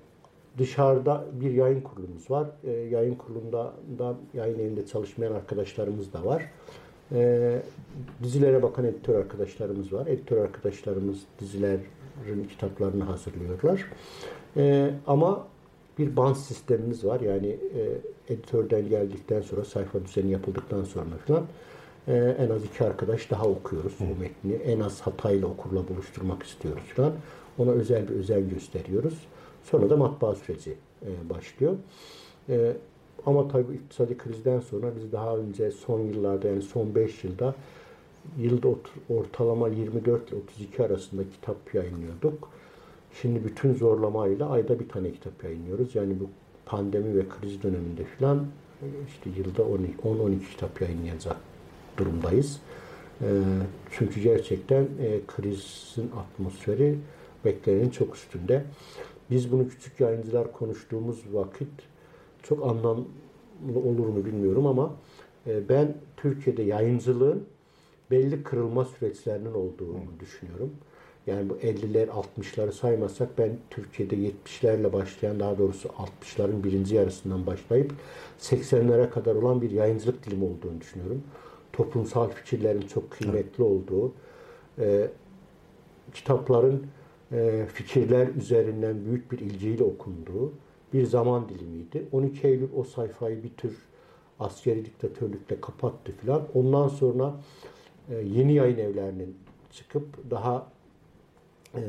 C: dışarıda bir yayın kurulumuz var. E, yayın kurulunda da yayın evinde çalışmayan arkadaşlarımız da var. E, dizilere bakan editör arkadaşlarımız var. Editör arkadaşlarımız dizilerin kitaplarını hazırlıyorlar. E, ama bir band sistemimiz var. Yani e, editörden geldikten sonra sayfa düzeni yapıldıktan sonra falan e, en az iki arkadaş daha okuyoruz bu metni. En az hatayla okurla buluşturmak istiyoruz falan. Ona özel bir özen gösteriyoruz. Sonra da matbaa süreci e, başlıyor. E, ama tabii iktisadi krizden sonra biz daha önce son yıllarda yani son 5 yılda yılda ortalama 24 ile 32 arasında kitap yayınlıyorduk. Şimdi bütün zorlamayla ayda bir tane kitap yayınlıyoruz. Yani bu pandemi ve kriz döneminde filan işte yılda 10-12 kitap yayınlayacak durumdayız. E, çünkü gerçekten e, krizin atmosferi beklenenin çok üstünde. Biz bunu küçük yayıncılar konuştuğumuz vakit çok anlamlı olur mu bilmiyorum ama e, ben Türkiye'de yayıncılığın belli kırılma süreçlerinin olduğunu düşünüyorum. Yani bu 50'ler 60'ları saymazsak ben Türkiye'de 70'lerle başlayan daha doğrusu 60'ların birinci yarısından başlayıp 80'lere kadar olan bir yayıncılık dilimi olduğunu düşünüyorum. Toplumsal fikirlerin çok kıymetli olduğu, e, kitapların fikirler üzerinden büyük bir ilgiyle okunduğu bir zaman dilimiydi. 12 Eylül o sayfayı bir tür askeri diktatörlükle kapattı filan. Ondan sonra e, yeni yayın evlerinin çıkıp daha e,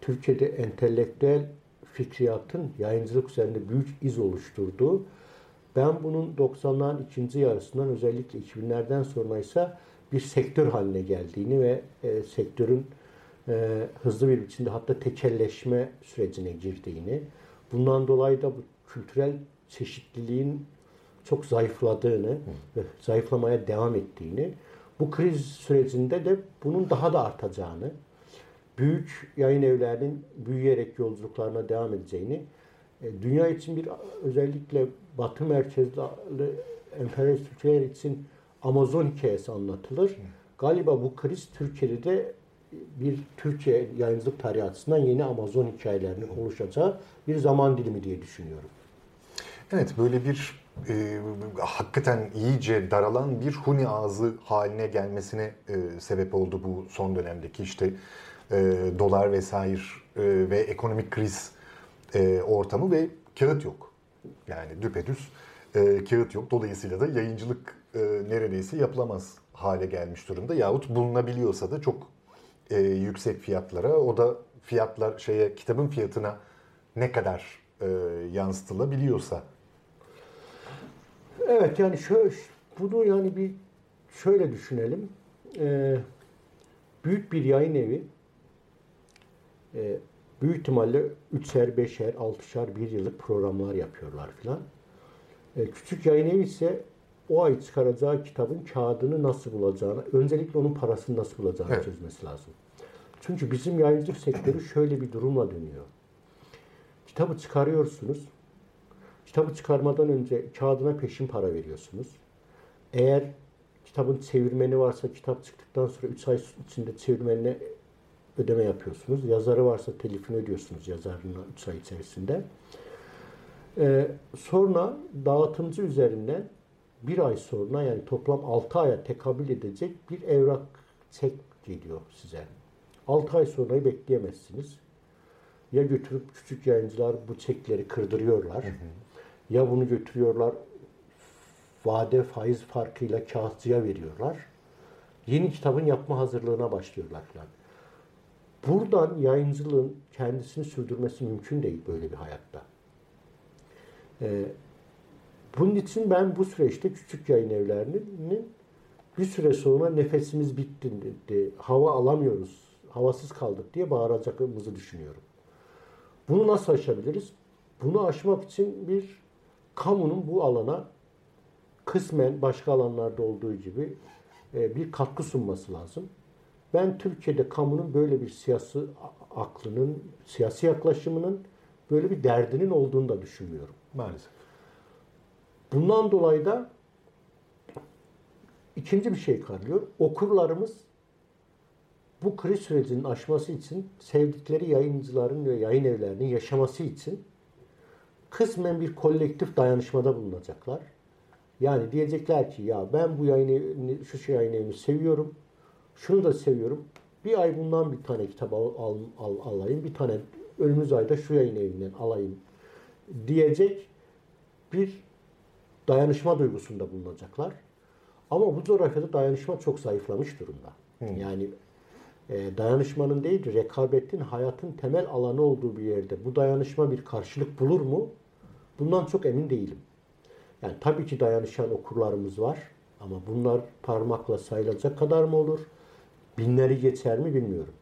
C: Türkiye'de entelektüel fikriyatın yayıncılık üzerinde büyük iz oluşturduğu ben bunun 90'ların ikinci yarısından özellikle 2000'lerden sonra ise bir sektör haline geldiğini ve e, sektörün e, hızlı bir biçimde hatta tekelleşme sürecine girdiğini, bundan dolayı da bu kültürel çeşitliliğin çok zayıfladığını ve zayıflamaya devam ettiğini, bu kriz sürecinde de bunun daha da artacağını, büyük yayın evlerinin büyüyerek yolculuklarına devam edeceğini, e, dünya için bir özellikle Batı merkezli emperyalist ülkeler için Amazon hikayesi anlatılır. Galiba bu kriz Türkiye'de de bir Türkçe yayıncılık tarihi açısından yeni Amazon hikayelerinin oluşacağı bir zaman dilimi diye düşünüyorum.
B: Evet böyle bir e, hakikaten iyice daralan bir huni ağzı haline gelmesine e, sebep oldu bu son dönemdeki işte e, dolar vesaire e, ve ekonomik kriz e, ortamı ve kağıt yok. Yani düpedüz e, kağıt yok. Dolayısıyla da yayıncılık e, neredeyse yapılamaz hale gelmiş durumda. Yahut bulunabiliyorsa da çok e, yüksek fiyatlara. O da fiyatlar şeye kitabın fiyatına ne kadar e, yansıtılabiliyorsa.
C: Evet yani şöyle bunu yani bir şöyle düşünelim. Ee, büyük bir yayın evi e, büyük ihtimalle 3'er, 5'er, 6'şar bir yıllık programlar yapıyorlar filan. E, küçük yayın evi ise o ay çıkaracağı kitabın kağıdını nasıl bulacağını, öncelikle onun parasını nasıl bulacağını evet. çözmesi lazım. Çünkü bizim yayıncılık sektörü şöyle bir durumla dönüyor. Kitabı çıkarıyorsunuz. Kitabı çıkarmadan önce kağıdına peşin para veriyorsunuz. Eğer kitabın çevirmeni varsa kitap çıktıktan sonra 3 ay içinde çevirmenine ödeme yapıyorsunuz. Yazarı varsa telifini ödüyorsunuz yazarına 3 ay içerisinde. Ee, sonra dağıtımcı üzerinden bir ay sonra yani toplam 6 aya tekabül edecek bir evrak çek geliyor size. 6 ay sonrayı bekleyemezsiniz. Ya götürüp küçük yayıncılar bu çekleri kırdırıyorlar. Hı hı. Ya bunu götürüyorlar vade faiz farkıyla kağıtçıya veriyorlar. Yeni kitabın yapma hazırlığına başlıyorlar falan. Buradan yayıncılığın kendisini sürdürmesi mümkün değil böyle bir hayatta. Ee, bunun için ben bu süreçte küçük yayın evlerinin bir süre sonra nefesimiz bitti, dedi, hava alamıyoruz, havasız kaldık diye bağıracağımızı düşünüyorum. Bunu nasıl aşabiliriz? Bunu aşmak için bir kamunun bu alana kısmen başka alanlarda olduğu gibi e, bir katkı sunması lazım. Ben Türkiye'de kamunun böyle bir siyasi aklının, siyasi yaklaşımının böyle bir derdinin olduğunu da düşünmüyorum.
B: Maalesef.
C: Bundan dolayı da ikinci bir şey kalıyor. Okurlarımız bu kriz sürecinin aşması için sevdikleri yayıncıların ve yayın evlerinin yaşaması için kısmen bir kolektif dayanışmada bulunacaklar. Yani diyecekler ki ya ben bu yayın evini, şu şey yayın evini seviyorum. Şunu da seviyorum. Bir ay bundan bir tane kitap al, al, al, alayım. Bir tane önümüz ayda şu yayın evinden alayım diyecek bir dayanışma duygusunda bulunacaklar. Ama bu coğrafyada dayanışma çok zayıflamış durumda. Hmm. Yani e, dayanışmanın değil, rekabetin hayatın temel alanı olduğu bir yerde bu dayanışma bir karşılık bulur mu? Bundan çok emin değilim. Yani tabii ki dayanışan okurlarımız var ama bunlar parmakla sayılacak kadar mı olur? Binleri geçer mi bilmiyorum.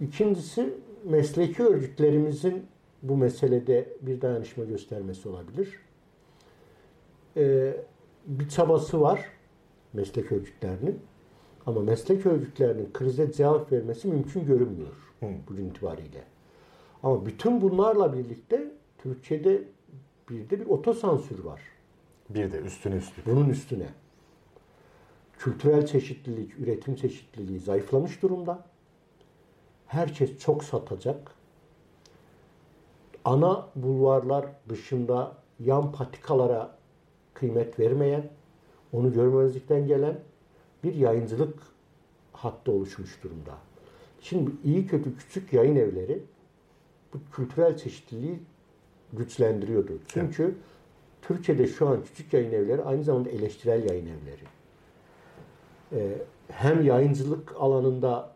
C: İkincisi mesleki örgütlerimizin bu meselede bir dayanışma göstermesi olabilir. Ee, bir çabası var meslek örgütlerinin. Ama meslek örgütlerinin krize cevap vermesi mümkün görünmüyor Hı. bugün itibariyle. Ama bütün bunlarla birlikte Türkiye'de bir de bir otosansür var.
B: Bir de üstüne üstlük.
C: Bunun üstüne. Kültürel çeşitlilik, üretim çeşitliliği zayıflamış durumda. Herkes çok satacak. Ana bulvarlar dışında yan patikalara kıymet vermeyen, onu görmezlikten gelen bir yayıncılık hattı oluşmuş durumda. Şimdi iyi kötü küçük yayın evleri bu kültürel çeşitliliği güçlendiriyordu. Çünkü evet. Türkiye'de şu an küçük yayın evleri aynı zamanda eleştirel yayın evleri. Ee, hem yayıncılık alanında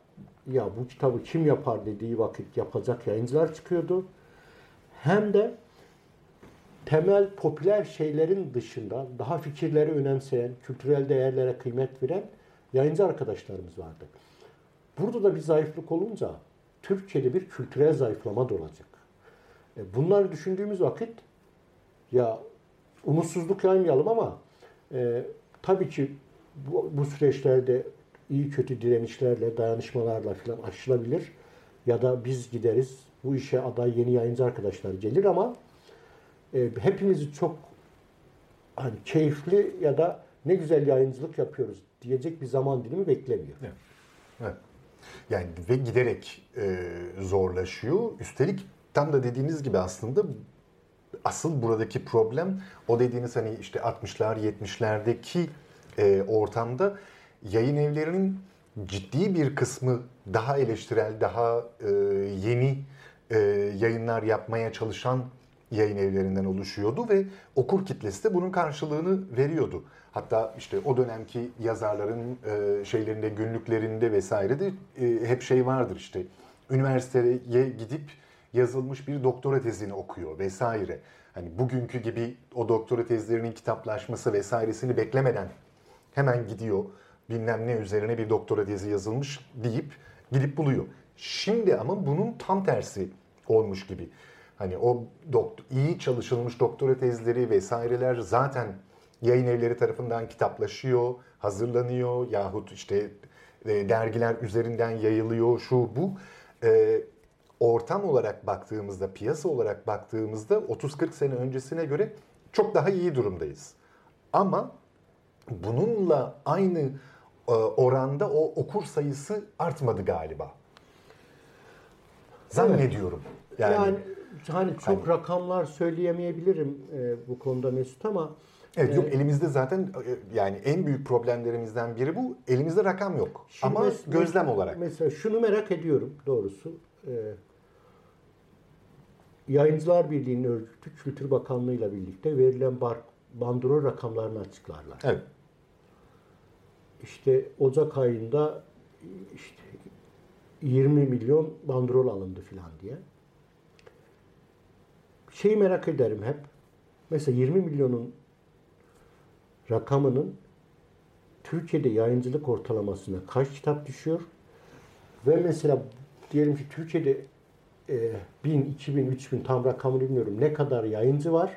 C: ya bu kitabı kim yapar dediği vakit yapacak yayıncılar çıkıyordu. Hem de temel popüler şeylerin dışında daha fikirleri önemseyen, kültürel değerlere kıymet veren yayıncı arkadaşlarımız vardı. Burada da bir zayıflık olunca Türkiye'de bir kültürel zayıflama da olacak. E, bunları düşündüğümüz vakit ya umutsuzluk yaymayalım ama e, tabii ki bu, bu süreçlerde iyi kötü direnişlerle, dayanışmalarla falan aşılabilir. Ya da biz gideriz, bu işe aday yeni yayıncı arkadaşlar gelir ama e, hepimizi çok hani keyifli ya da ne güzel yayıncılık yapıyoruz diyecek bir zaman dilimi beklemiyor.
B: Evet. evet. Yani ve giderek e, zorlaşıyor. Üstelik tam da dediğiniz gibi aslında asıl buradaki problem o dediğiniz hani işte 60'lar 70'lerdeki e, ortamda yayın evlerinin ciddi bir kısmı daha eleştirel, daha e, yeni e, yayınlar yapmaya çalışan yayın evlerinden oluşuyordu ve okur kitlesi de bunun karşılığını veriyordu. Hatta işte o dönemki yazarların e, şeylerinde, günlüklerinde vesaire de e, hep şey vardır işte. Üniversiteye gidip yazılmış bir doktora tezini okuyor vesaire. Hani bugünkü gibi o doktora tezlerinin kitaplaşması vesairesini beklemeden hemen gidiyor bilmem ne üzerine bir doktora tezi yazılmış deyip gidip buluyor. Şimdi ama bunun tam tersi olmuş gibi. Hani o iyi çalışılmış doktora tezleri vesaireler zaten yayın evleri tarafından kitaplaşıyor, hazırlanıyor yahut işte e, dergiler üzerinden yayılıyor şu bu. E, ortam olarak baktığımızda, piyasa olarak baktığımızda 30-40 sene öncesine göre çok daha iyi durumdayız. Ama bununla aynı e, oranda o okur sayısı artmadı galiba. Zannediyorum.
C: Yani, yani hani çok hani, rakamlar söyleyemeyebilirim e, bu konuda Mesut ama
B: Evet yok e, elimizde zaten e, yani en büyük problemlerimizden biri bu. Elimizde rakam yok. Ama mesela, gözlem olarak.
C: Mesela şunu merak ediyorum doğrusu. E, Yayıncılar Birliği'nin örgütü Kültür Bakanlığı ile birlikte verilen bar, bandrol rakamlarını açıklarlar.
B: Evet.
C: İşte Ocak ayında işte 20 milyon bandrol alındı filan diye. Şeyi merak ederim hep. Mesela 20 milyonun rakamının Türkiye'de yayıncılık ortalamasına kaç kitap düşüyor? Ve mesela diyelim ki Türkiye'de e, 1000, 2000, 3000 tam rakamını bilmiyorum ne kadar yayıncı var?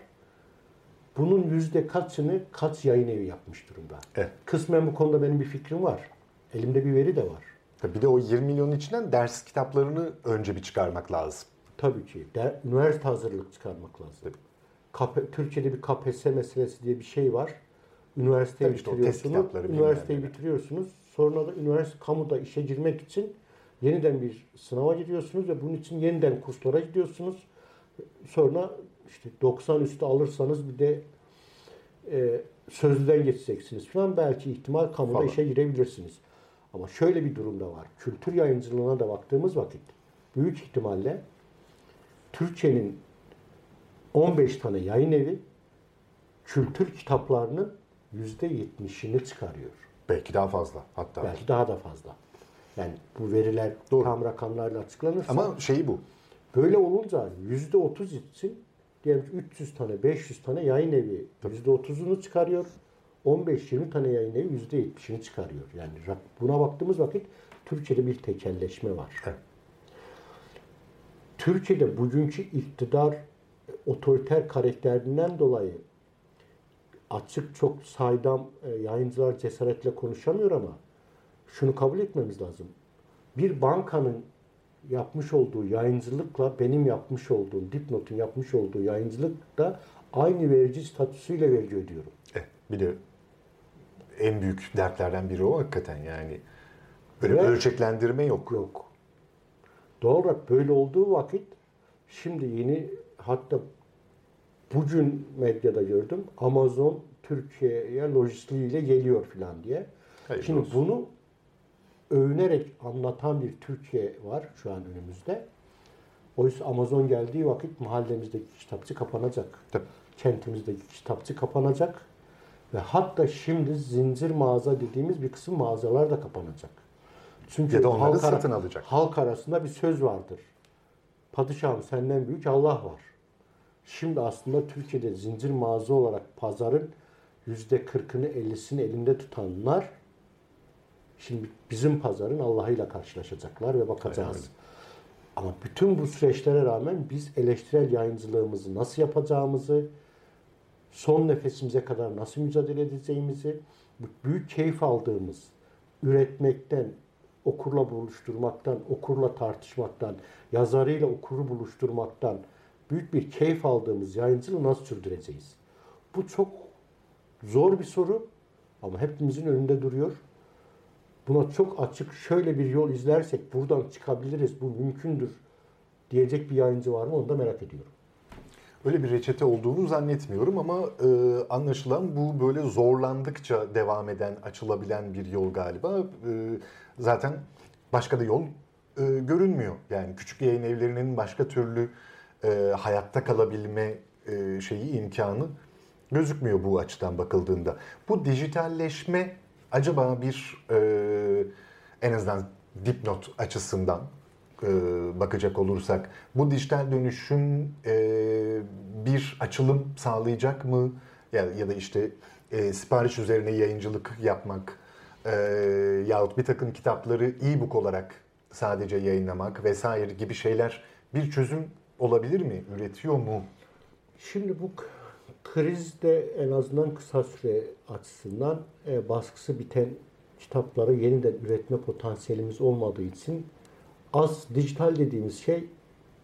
C: Bunun yüzde kaçını kaç yayın evi yapmış durumda?
B: Evet.
C: Kısmen bu konuda benim bir fikrim var. Elimde bir veri de var.
B: Bir de o 20 milyonun içinden ders kitaplarını önce bir çıkarmak lazım.
C: Tabii ki. De, üniversite hazırlık çıkarmak lazım. Tabii. Türkiye'de bir KPSS meselesi diye bir şey var. Üniversiteyi işte bitiriyorsunuz. Üniversiteyi bitiriyorsunuz. Sonra da üniversite kamuda işe girmek için yeniden bir sınava giriyorsunuz ve bunun için yeniden kurslara gidiyorsunuz. Sonra işte 90 üstü alırsanız bir de e, sözlüden geçeceksiniz falan. Belki ihtimal kamuda falan. işe girebilirsiniz. Ama şöyle bir durumda var. Kültür yayıncılığına da baktığımız vakit büyük ihtimalle Türkçenin 15 tane yayın evi kültür kitaplarının %70'ini çıkarıyor.
B: Belki daha fazla hatta.
C: Belki daha da fazla. Yani bu veriler Doğru. tam rakamlarla açıklanırsa.
B: Ama şeyi bu.
C: Böyle olunca %30 için diyelim ki 300 tane 500 tane yayın evi %30'unu çıkarıyor. 15-20 tane yayın evi %70'ini çıkarıyor. Yani buna baktığımız vakit Türkiye'de bir tekelleşme var. Evet. Türkiye'de bugünkü iktidar e, otoriter karakterinden dolayı açık çok saydam e, yayıncılar cesaretle konuşamıyor ama şunu kabul etmemiz lazım. Bir bankanın yapmış olduğu yayıncılıkla benim yapmış olduğum, dipnotun yapmış olduğu yayıncılık da aynı verici statüsüyle vergi ödüyorum.
B: Eh, bir de en büyük dertlerden biri o hakikaten yani. Böyle Ve, ölçeklendirme yok.
C: Yok. Doğal olarak böyle olduğu vakit şimdi yeni hatta bugün medyada gördüm Amazon Türkiye'ye lojistiğiyle geliyor falan diye. Hayır, Şimdi olsun. bunu övünerek anlatan bir Türkiye var şu an önümüzde. Oysa Amazon geldiği vakit mahallemizdeki kitapçı kapanacak. Tabii. Kentimizdeki kitapçı kapanacak. Ve hatta şimdi zincir mağaza dediğimiz bir kısım mağazalar da kapanacak.
B: Çünkü ya da halk, satın alacak.
C: halk arasında bir söz vardır. Padişahım senden büyük Allah var. Şimdi aslında Türkiye'de zincir mağaza olarak pazarın yüzde kırkını ellisini elinde tutanlar şimdi bizim pazarın Allah'ıyla karşılaşacaklar ve bakacağız. Aynen. Ama bütün bu süreçlere rağmen biz eleştirel yayıncılığımızı nasıl yapacağımızı, son nefesimize kadar nasıl mücadele edeceğimizi, büyük keyif aldığımız üretmekten, okurla buluşturmaktan, okurla tartışmaktan, yazarıyla okuru buluşturmaktan büyük bir keyif aldığımız yayıncılığı nasıl sürdüreceğiz? Bu çok zor bir soru ama hepimizin önünde duruyor. Buna çok açık şöyle bir yol izlersek buradan çıkabiliriz, bu mümkündür diyecek bir yayıncı var mı onu da merak ediyorum.
B: Öyle bir reçete olduğunu zannetmiyorum ama e, anlaşılan bu böyle zorlandıkça devam eden, açılabilen bir yol galiba. E, zaten başka da yol e, görünmüyor. Yani küçük yayın evlerinin başka türlü e, hayatta kalabilme e, şeyi imkanı gözükmüyor bu açıdan bakıldığında. Bu dijitalleşme acaba bir e, en azından dipnot açısından bakacak olursak bu dijital dönüşüm e, bir açılım sağlayacak mı? Ya, ya da işte e, sipariş üzerine yayıncılık yapmak e, yahut bir takım kitapları e-book olarak sadece yayınlamak vesaire gibi şeyler bir çözüm olabilir mi? Üretiyor mu?
C: Şimdi bu krizde en azından kısa süre açısından e, baskısı biten kitapları yeniden üretme potansiyelimiz olmadığı için az dijital dediğimiz şey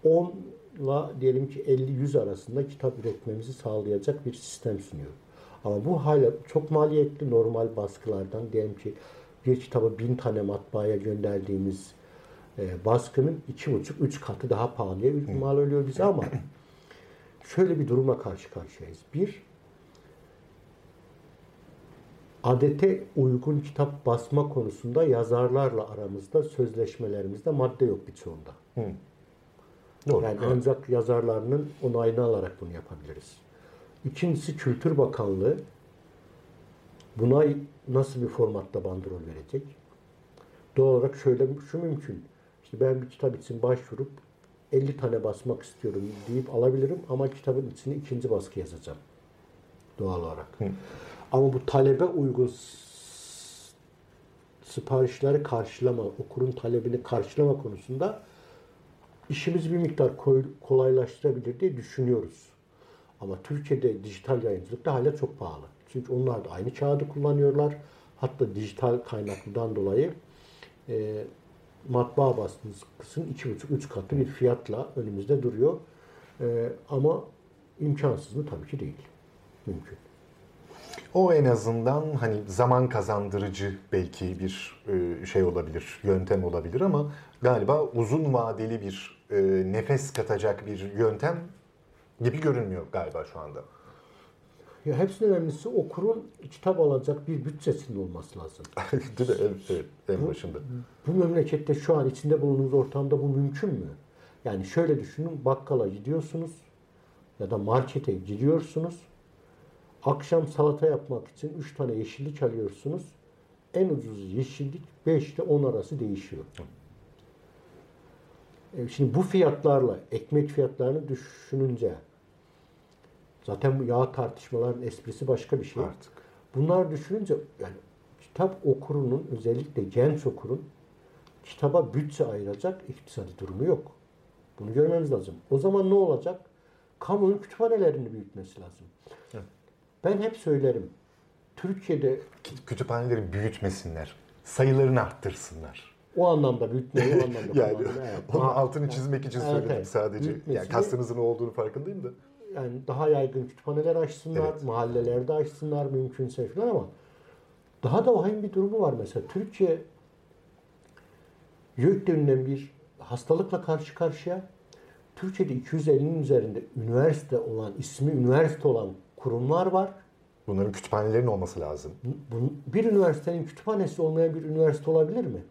C: 10 ile diyelim ki 50-100 arasında kitap üretmemizi sağlayacak bir sistem sunuyor. Ama bu hala çok maliyetli normal baskılardan diyelim ki bir kitabı bin tane matbaaya gönderdiğimiz e, baskının iki buçuk, üç katı daha pahalıya mal oluyor bize ama şöyle bir durumla karşı karşıyayız. Bir, adete uygun kitap basma konusunda yazarlarla aramızda sözleşmelerimizde madde yok birçoğunda.
B: Doğru.
C: Yani ancak yazarlarının onayını alarak bunu yapabiliriz. İkincisi Kültür Bakanlığı buna nasıl bir formatta bandrol verecek? Doğal olarak şöyle şu mümkün. İşte ben bir kitap için başvurup 50 tane basmak istiyorum deyip alabilirim ama kitabın içine ikinci baskı yazacağım. Doğal olarak. Ama bu talebe uygun siparişleri karşılama, okurun talebini karşılama konusunda işimizi bir miktar kolaylaştırabilir diye düşünüyoruz. Ama Türkiye'de dijital yayıncılık da hala çok pahalı. Çünkü onlar da aynı kağıdı kullanıyorlar. Hatta dijital kaynaklıdan dolayı e, matbaa baskısının iki buçuk üç katı bir fiyatla önümüzde duruyor. E, ama imkansız mı? Tabii ki değil. Mümkün.
B: O en azından hani zaman kazandırıcı belki bir e, şey olabilir, yöntem olabilir ama galiba uzun vadeli bir e, nefes katacak bir yöntem gibi görünmüyor galiba şu anda.
C: Ya hepsinin önemlisi okurun kitap alacak bir bütçesinin olması lazım.
B: Değil mi? Evet, evet, en başında.
C: Bu memlekette şu an içinde bulunduğumuz ortamda bu mümkün mü? Yani şöyle düşünün, bakkala gidiyorsunuz ya da markete gidiyorsunuz. Akşam salata yapmak için 3 tane yeşillik alıyorsunuz. En ucuz yeşillik 5 ile 10 arası değişiyor. E, Şimdi bu fiyatlarla ekmek fiyatlarını düşününce zaten bu yağ tartışmaların esprisi başka bir şey.
B: Artık.
C: Bunlar düşününce yani kitap okurunun özellikle genç okurun kitaba bütçe ayıracak iktisadi durumu yok. Bunu görmemiz lazım. O zaman ne olacak? Kamunun kütüphanelerini büyütmesi lazım. Ben hep söylerim. Türkiye'de
B: Kü- Kütüphaneleri büyütmesinler, sayılarını arttırsınlar.
C: o anlamda büyütmeyi o anlamda
B: Yani.
C: Evet.
B: onun altını çizmek için
C: Evet,
B: söyledim
C: evet.
B: sadece.
C: Büyütmesini-
B: Yani kastınızın olduğunu farkındayım da.
C: yani daha yaygın kütüphaneler açsınlar,
B: Evet.
C: mahallelerde açsınlar mümkünse falan ama daha da vahim bir durumu var mesela. Türkiye YÖK denilen bir hastalıkla karşı karşıya. Türkiye'de 250'nin üzerinde üniversite olan, ismi üniversite olan kurumlar var.
B: Bunların kütüphanelerin olması lazım.
C: Bir üniversitenin kütüphanesi olmayan bir üniversite olabilir mi?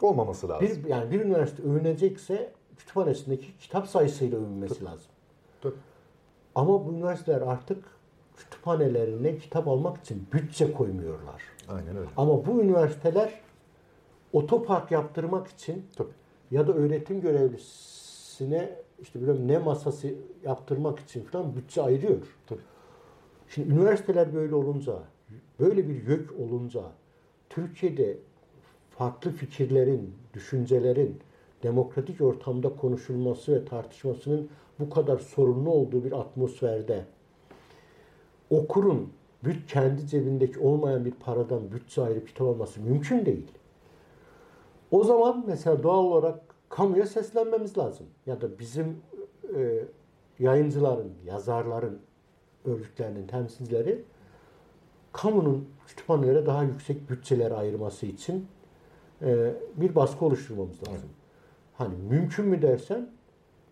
B: Olmaması lazım.
C: Bir, yani bir üniversite övünecekse kütüphanesindeki kitap sayısıyla övünmesi lazım.
B: Tabii.
C: Ama bu üniversiteler artık kütüphanelerine kitap almak için bütçe koymuyorlar.
B: Aynen öyle.
C: Ama bu üniversiteler otopark yaptırmak için
B: Tabii.
C: ya da öğretim görevlisine işte bilmem ne masası yaptırmak için falan bütçe ayırıyor.
B: Tabii.
C: Şimdi üniversiteler böyle olunca, böyle bir yük olunca Türkiye'de farklı fikirlerin, düşüncelerin demokratik ortamda konuşulması ve tartışmasının bu kadar sorunlu olduğu bir atmosferde okurun bir kendi cebindeki olmayan bir paradan bütçe ayırıp kitap alması mümkün değil. O zaman mesela doğal olarak kamuya seslenmemiz lazım. Ya da bizim e, yayıncıların, yazarların, örgütlerinin temsilcileri kamunun kütüphanelere daha yüksek bütçeler ayırması için e, bir baskı oluşturmamız lazım. Hani mümkün mü dersen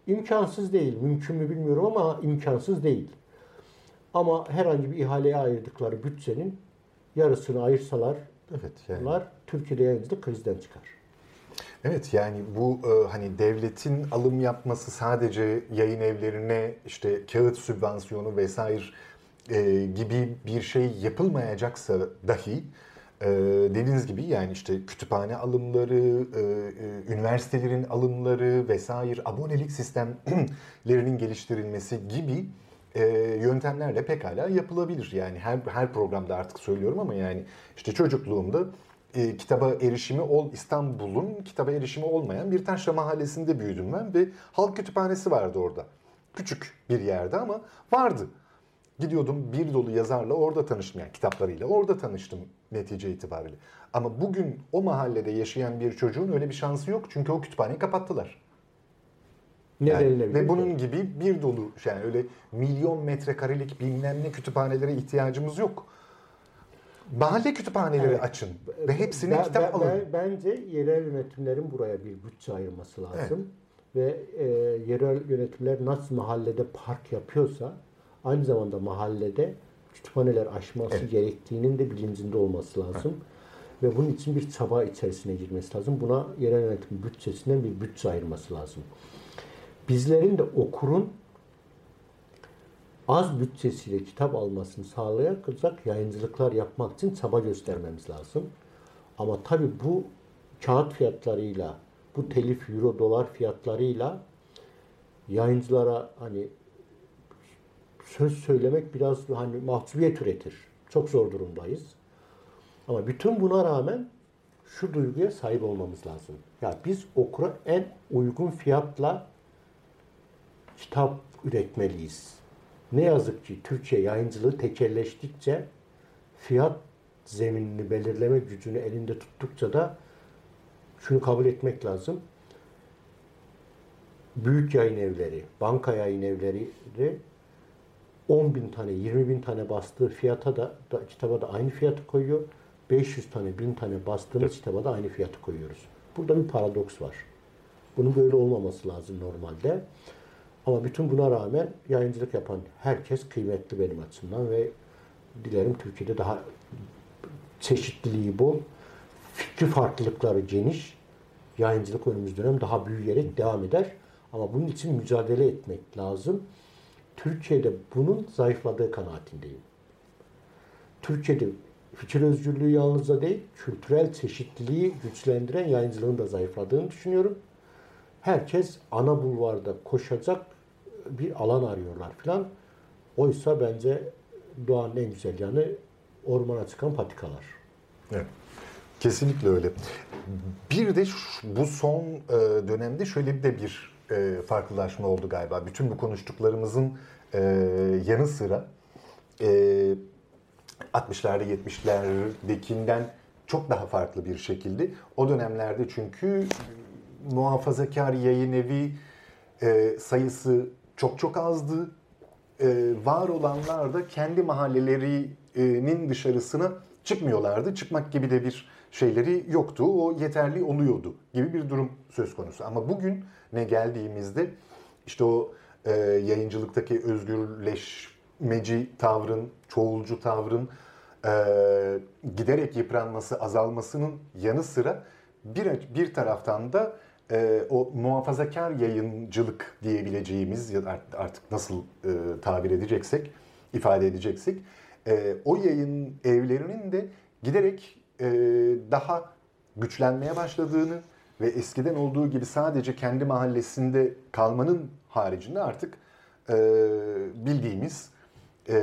C: imkansız değil. Mümkün mü bilmiyorum ama imkansız değil. Ama herhangi bir ihaleye ayırdıkları bütçenin yarısını ayırsalar
B: Evet yani.
C: bunlar Türkiye'de yayıncılık krizden çıkar.
B: Evet yani bu e, hani devletin alım yapması sadece yayın evlerine işte kağıt sübvansiyonu vesaire e, gibi bir şey yapılmayacaksa dahi e, dediğiniz gibi yani işte kütüphane alımları, e, e, üniversitelerin alımları vesaire abonelik sistemlerinin geliştirilmesi gibi e, yöntemlerle pekala yapılabilir. Yani her her programda artık söylüyorum ama yani işte çocukluğumda e, kitaba erişimi ol İstanbul'un kitaba erişimi olmayan bir taşra mahallesinde büyüdüm ben ve halk kütüphanesi vardı orada. Küçük bir yerde ama vardı. Gidiyordum bir dolu yazarla orada tanıştım yani kitaplarıyla orada tanıştım netice itibariyle. Ama bugün o mahallede yaşayan bir çocuğun öyle bir şansı yok çünkü o kütüphaneyi kapattılar.
C: Ne
B: Yani ve
C: ki?
B: bunun gibi bir dolu yani öyle milyon metrekarelik bilmem ne kütüphanelere ihtiyacımız yok. Mahalle kütüphaneleri
C: Evet.
B: açın ve hepsini
C: Ben-
B: kitap
C: ben-
B: alın.
C: ben- bence yerel yönetimlerin buraya bir bütçe ayırması lazım. Ve e, yerel yönetimler nasıl mahallede park yapıyorsa aynı zamanda mahallede kütüphaneler açması
B: Evet.
C: gerektiğinin de bilincinde olması lazım. Ve bunun için bir çaba içerisine girmesi lazım. Buna yerel yönetim bütçesinden bir bütçe ayırması lazım. Bizlerin de okurun az bütçesiyle kitap almasını sağlayacak yayıncılıklar yapmak için çaba göstermemiz lazım. Ama tabii bu kağıt fiyatlarıyla, bu telif euro dolar fiyatlarıyla yayıncılara hani söz söylemek biraz hani mahcubiyet üretir. Çok zor durumdayız. Ama bütün buna rağmen şu duyguya sahip olmamız lazım. Ya biz okura en uygun fiyatla kitap üretmeliyiz. Ne yazık ki Türkçe yayıncılığı tekelleştikçe fiyat zeminini belirleme gücünü elinde tuttukça da şunu kabul etmek lazım. Büyük yayın evleri, banka yayın evleri de 10 bin tane, 20 bin tane bastığı fiyata da, da kitaba da aynı fiyatı koyuyor. 500 tane, 1000 tane bastığımız kitaba da aynı fiyatı koyuyoruz. Burada bir paradoks var. Bunun böyle olmaması lazım normalde. Ama bütün buna rağmen yayıncılık yapan herkes kıymetli benim açımdan ve dilerim Türkiye'de daha çeşitliliği bol, fikri farklılıkları geniş, yayıncılık önümüz dönem daha büyüyerek devam eder. Ama bunun için mücadele etmek lazım. Türkiye'de bunun zayıfladığı kanaatindeyim. Türkiye'de fikir özgürlüğü yalnızca değil, kültürel çeşitliliği güçlendiren yayıncılığın da zayıfladığını düşünüyorum. Herkes ana bulvarda koşacak bir alan arıyorlar filan. Oysa bence doğanın en güzel yanı ormana çıkan patikalar.
B: Evet. Kesinlikle öyle. Bir de bu son e, dönemde şöyle de bir e, farklılaşma oldu galiba. Bütün bu konuştuklarımızın e, yanı sıra e, 60'larda 70'lerdekinden çok daha farklı bir şekilde. O dönemlerde çünkü muhafazakar yayın evi e, sayısı çok çok azdı. E, var olanlar da kendi mahallelerinin dışarısına çıkmıyorlardı. Çıkmak gibi de bir şeyleri yoktu. O yeterli oluyordu gibi bir durum söz konusu. Ama bugün ne geldiğimizde işte o e, yayıncılıktaki özgürleşmeci tavrın, çoğulcu tavrın e, giderek yıpranması, azalmasının yanı sıra bir, bir taraftan da e, o muhafazakar yayıncılık diyebileceğimiz ya da art- artık nasıl e, tabir edeceksek, ifade edeceksek e, o yayın evlerinin de giderek e, daha güçlenmeye başladığını ve eskiden olduğu gibi sadece kendi mahallesinde kalmanın haricinde artık e, bildiğimiz e,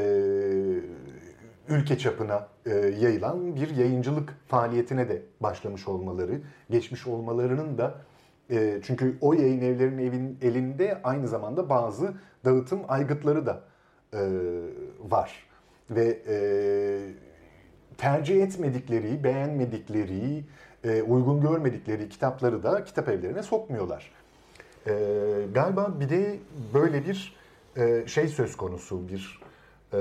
B: ülke çapına e, yayılan bir yayıncılık faaliyetine de başlamış olmaları, geçmiş olmalarının da e, çünkü o yayın evlerinin evin elinde aynı zamanda bazı dağıtım aygıtları da e, var ve e, tercih etmedikleri, beğenmedikleri, e, uygun görmedikleri kitapları da kitap evlerine sokmuyorlar. E, galiba bir de böyle bir e, şey söz konusu, bir e,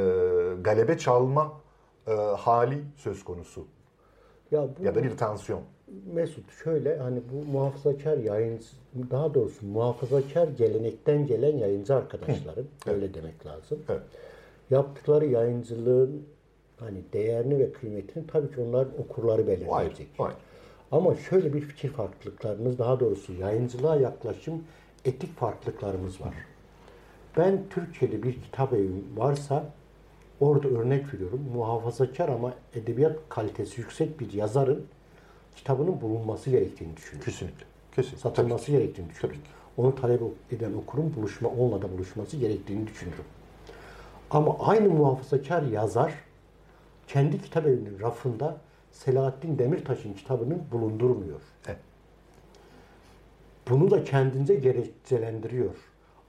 B: galebe çalma e, hali söz konusu
C: Ya bu
B: ya da bir tansiyon.
C: Mesut şöyle hani bu muhafazakar yayıncı daha doğrusu muhafazakar gelenekten gelen yayıncı arkadaşların öyle demek lazım.
B: Evet.
C: Yaptıkları yayıncılığın hani değerini ve kıymetini tabii ki onların okurları belirleyecek. Ama şöyle bir fikir farklılıklarımız daha doğrusu yayıncılığa yaklaşım etik farklılıklarımız var. Ben Türkiye'de bir kitap evim varsa orada örnek veriyorum muhafazakar ama edebiyat kalitesi yüksek bir yazarın kitabının bulunması gerektiğini düşünüyorum.
B: Kesinlikle. Kesinlikle.
C: Satılması gerektiğini düşünüyorum. Onu talep eden okurun buluşma onunla da buluşması gerektiğini düşünüyorum. Ama aynı muhafazakar yazar kendi kitap evinin rafında Selahattin Demirtaş'ın kitabını bulundurmuyor.
B: Evet.
C: Bunu da kendince gerekçelendiriyor.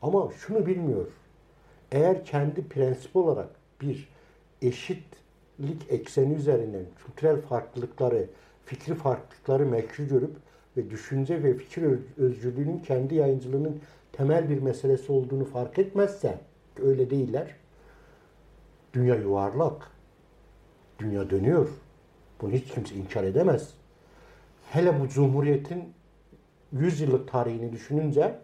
C: Ama şunu bilmiyor. Eğer kendi prensip olarak bir eşitlik ekseni üzerinden kültürel farklılıkları, fikri farklılıkları meşru görüp ve düşünce ve fikir öz- özgürlüğünün kendi yayıncılığının temel bir meselesi olduğunu fark etmezse, öyle değiller. Dünya yuvarlak. Dünya dönüyor. Bunu hiç kimse inkar edemez. Hele bu Cumhuriyet'in 100 yıllık tarihini düşününce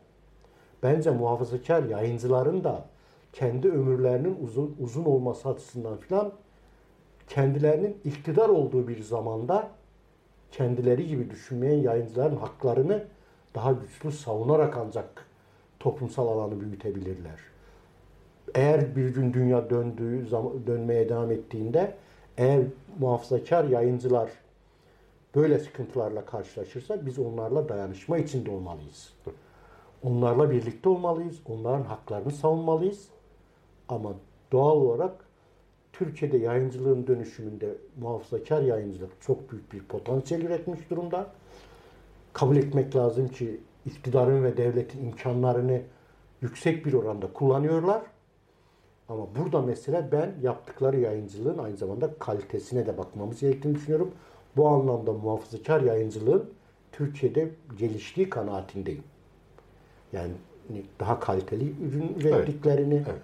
C: bence muhafazakar yayıncıların da kendi ömürlerinin uzun uzun olması açısından filan kendilerinin iktidar olduğu bir zamanda kendileri gibi düşünmeyen yayıncıların haklarını daha güçlü savunarak ancak toplumsal alanı büyütebilirler. Eğer bir gün dünya döndüğü zaman, dönmeye devam ettiğinde eğer muhafazakar yayıncılar böyle sıkıntılarla karşılaşırsa biz onlarla dayanışma içinde olmalıyız. Onlarla birlikte olmalıyız. Onların haklarını savunmalıyız. Ama doğal olarak Türkiye'de yayıncılığın dönüşümünde muhafazakar yayıncılık çok büyük bir potansiyel üretmiş durumda. Kabul etmek lazım ki iktidarın ve devletin imkanlarını yüksek bir oranda kullanıyorlar. Ama burada mesela ben yaptıkları yayıncılığın aynı zamanda kalitesine de bakmamız gerektiğini düşünüyorum. Bu anlamda muhafazakar yayıncılığın Türkiye'de geliştiği kanaatindeyim. Yani daha kaliteli ürün ürettiklerini, evet. Evet.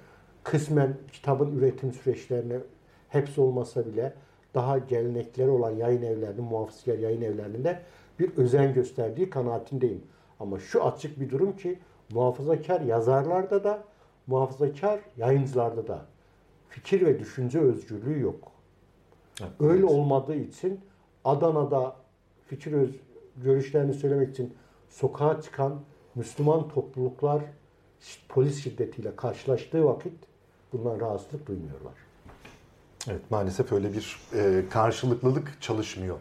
C: Kısmen kitabın üretim süreçlerine hepsi olmasa bile daha gelenekleri olan yayın evlerinin, muhafazakar yayın evlerinde bir özen gösterdiği kanaatindeyim. Ama şu açık bir durum ki muhafazakar yazarlarda da muhafazakar yayıncılarda da fikir ve düşünce özgürlüğü yok. Evet, Öyle evet. olmadığı için Adana'da fikir öz, görüşlerini söylemek için sokağa çıkan Müslüman topluluklar polis şiddetiyle karşılaştığı vakit bundan rahatsızlık duymuyorlar.
B: Evet maalesef öyle bir e, karşılıklılık çalışmıyor.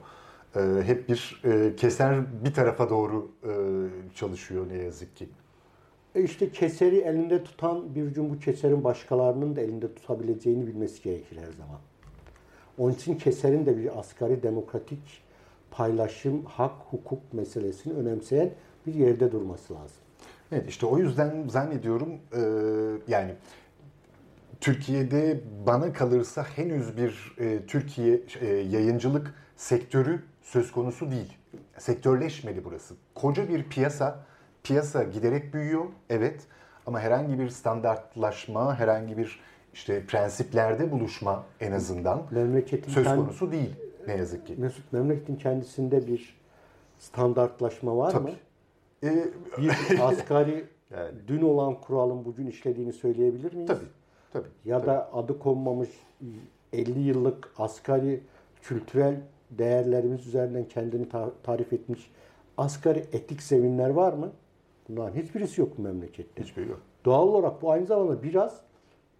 B: E, hep bir e, keser bir tarafa doğru e, çalışıyor ne yazık ki.
C: E işte keseri elinde tutan bir gün bu keserin başkalarının da elinde tutabileceğini bilmesi gerekir her zaman. Onun için keserin de bir asgari demokratik paylaşım, hak, hukuk meselesini önemseyen bir yerde durması lazım.
B: Evet işte o yüzden zannediyorum e, yani Türkiye'de bana kalırsa henüz bir e, Türkiye e, yayıncılık sektörü söz konusu değil. Sektörleşmedi burası. Koca bir piyasa, piyasa giderek büyüyor evet ama herhangi bir standartlaşma, herhangi bir işte prensiplerde buluşma en azından memleketin söz konusu değil ne yazık ki.
C: Mesut memleketin kendisinde bir standartlaşma var Tabii. mı? Ee, bir asgari yani. dün olan kuralın bugün işlediğini söyleyebilir miyiz?
B: Tabii. Tabii.
C: Ya
B: tabii.
C: da adı konmamış 50 yıllık asgari kültürel değerlerimiz üzerinden kendini tarif etmiş asgari etik zeminler var mı? Bunların hiçbirisi yok bu memlekette.
B: Hiçbiri yok.
C: Doğal olarak bu aynı zamanda biraz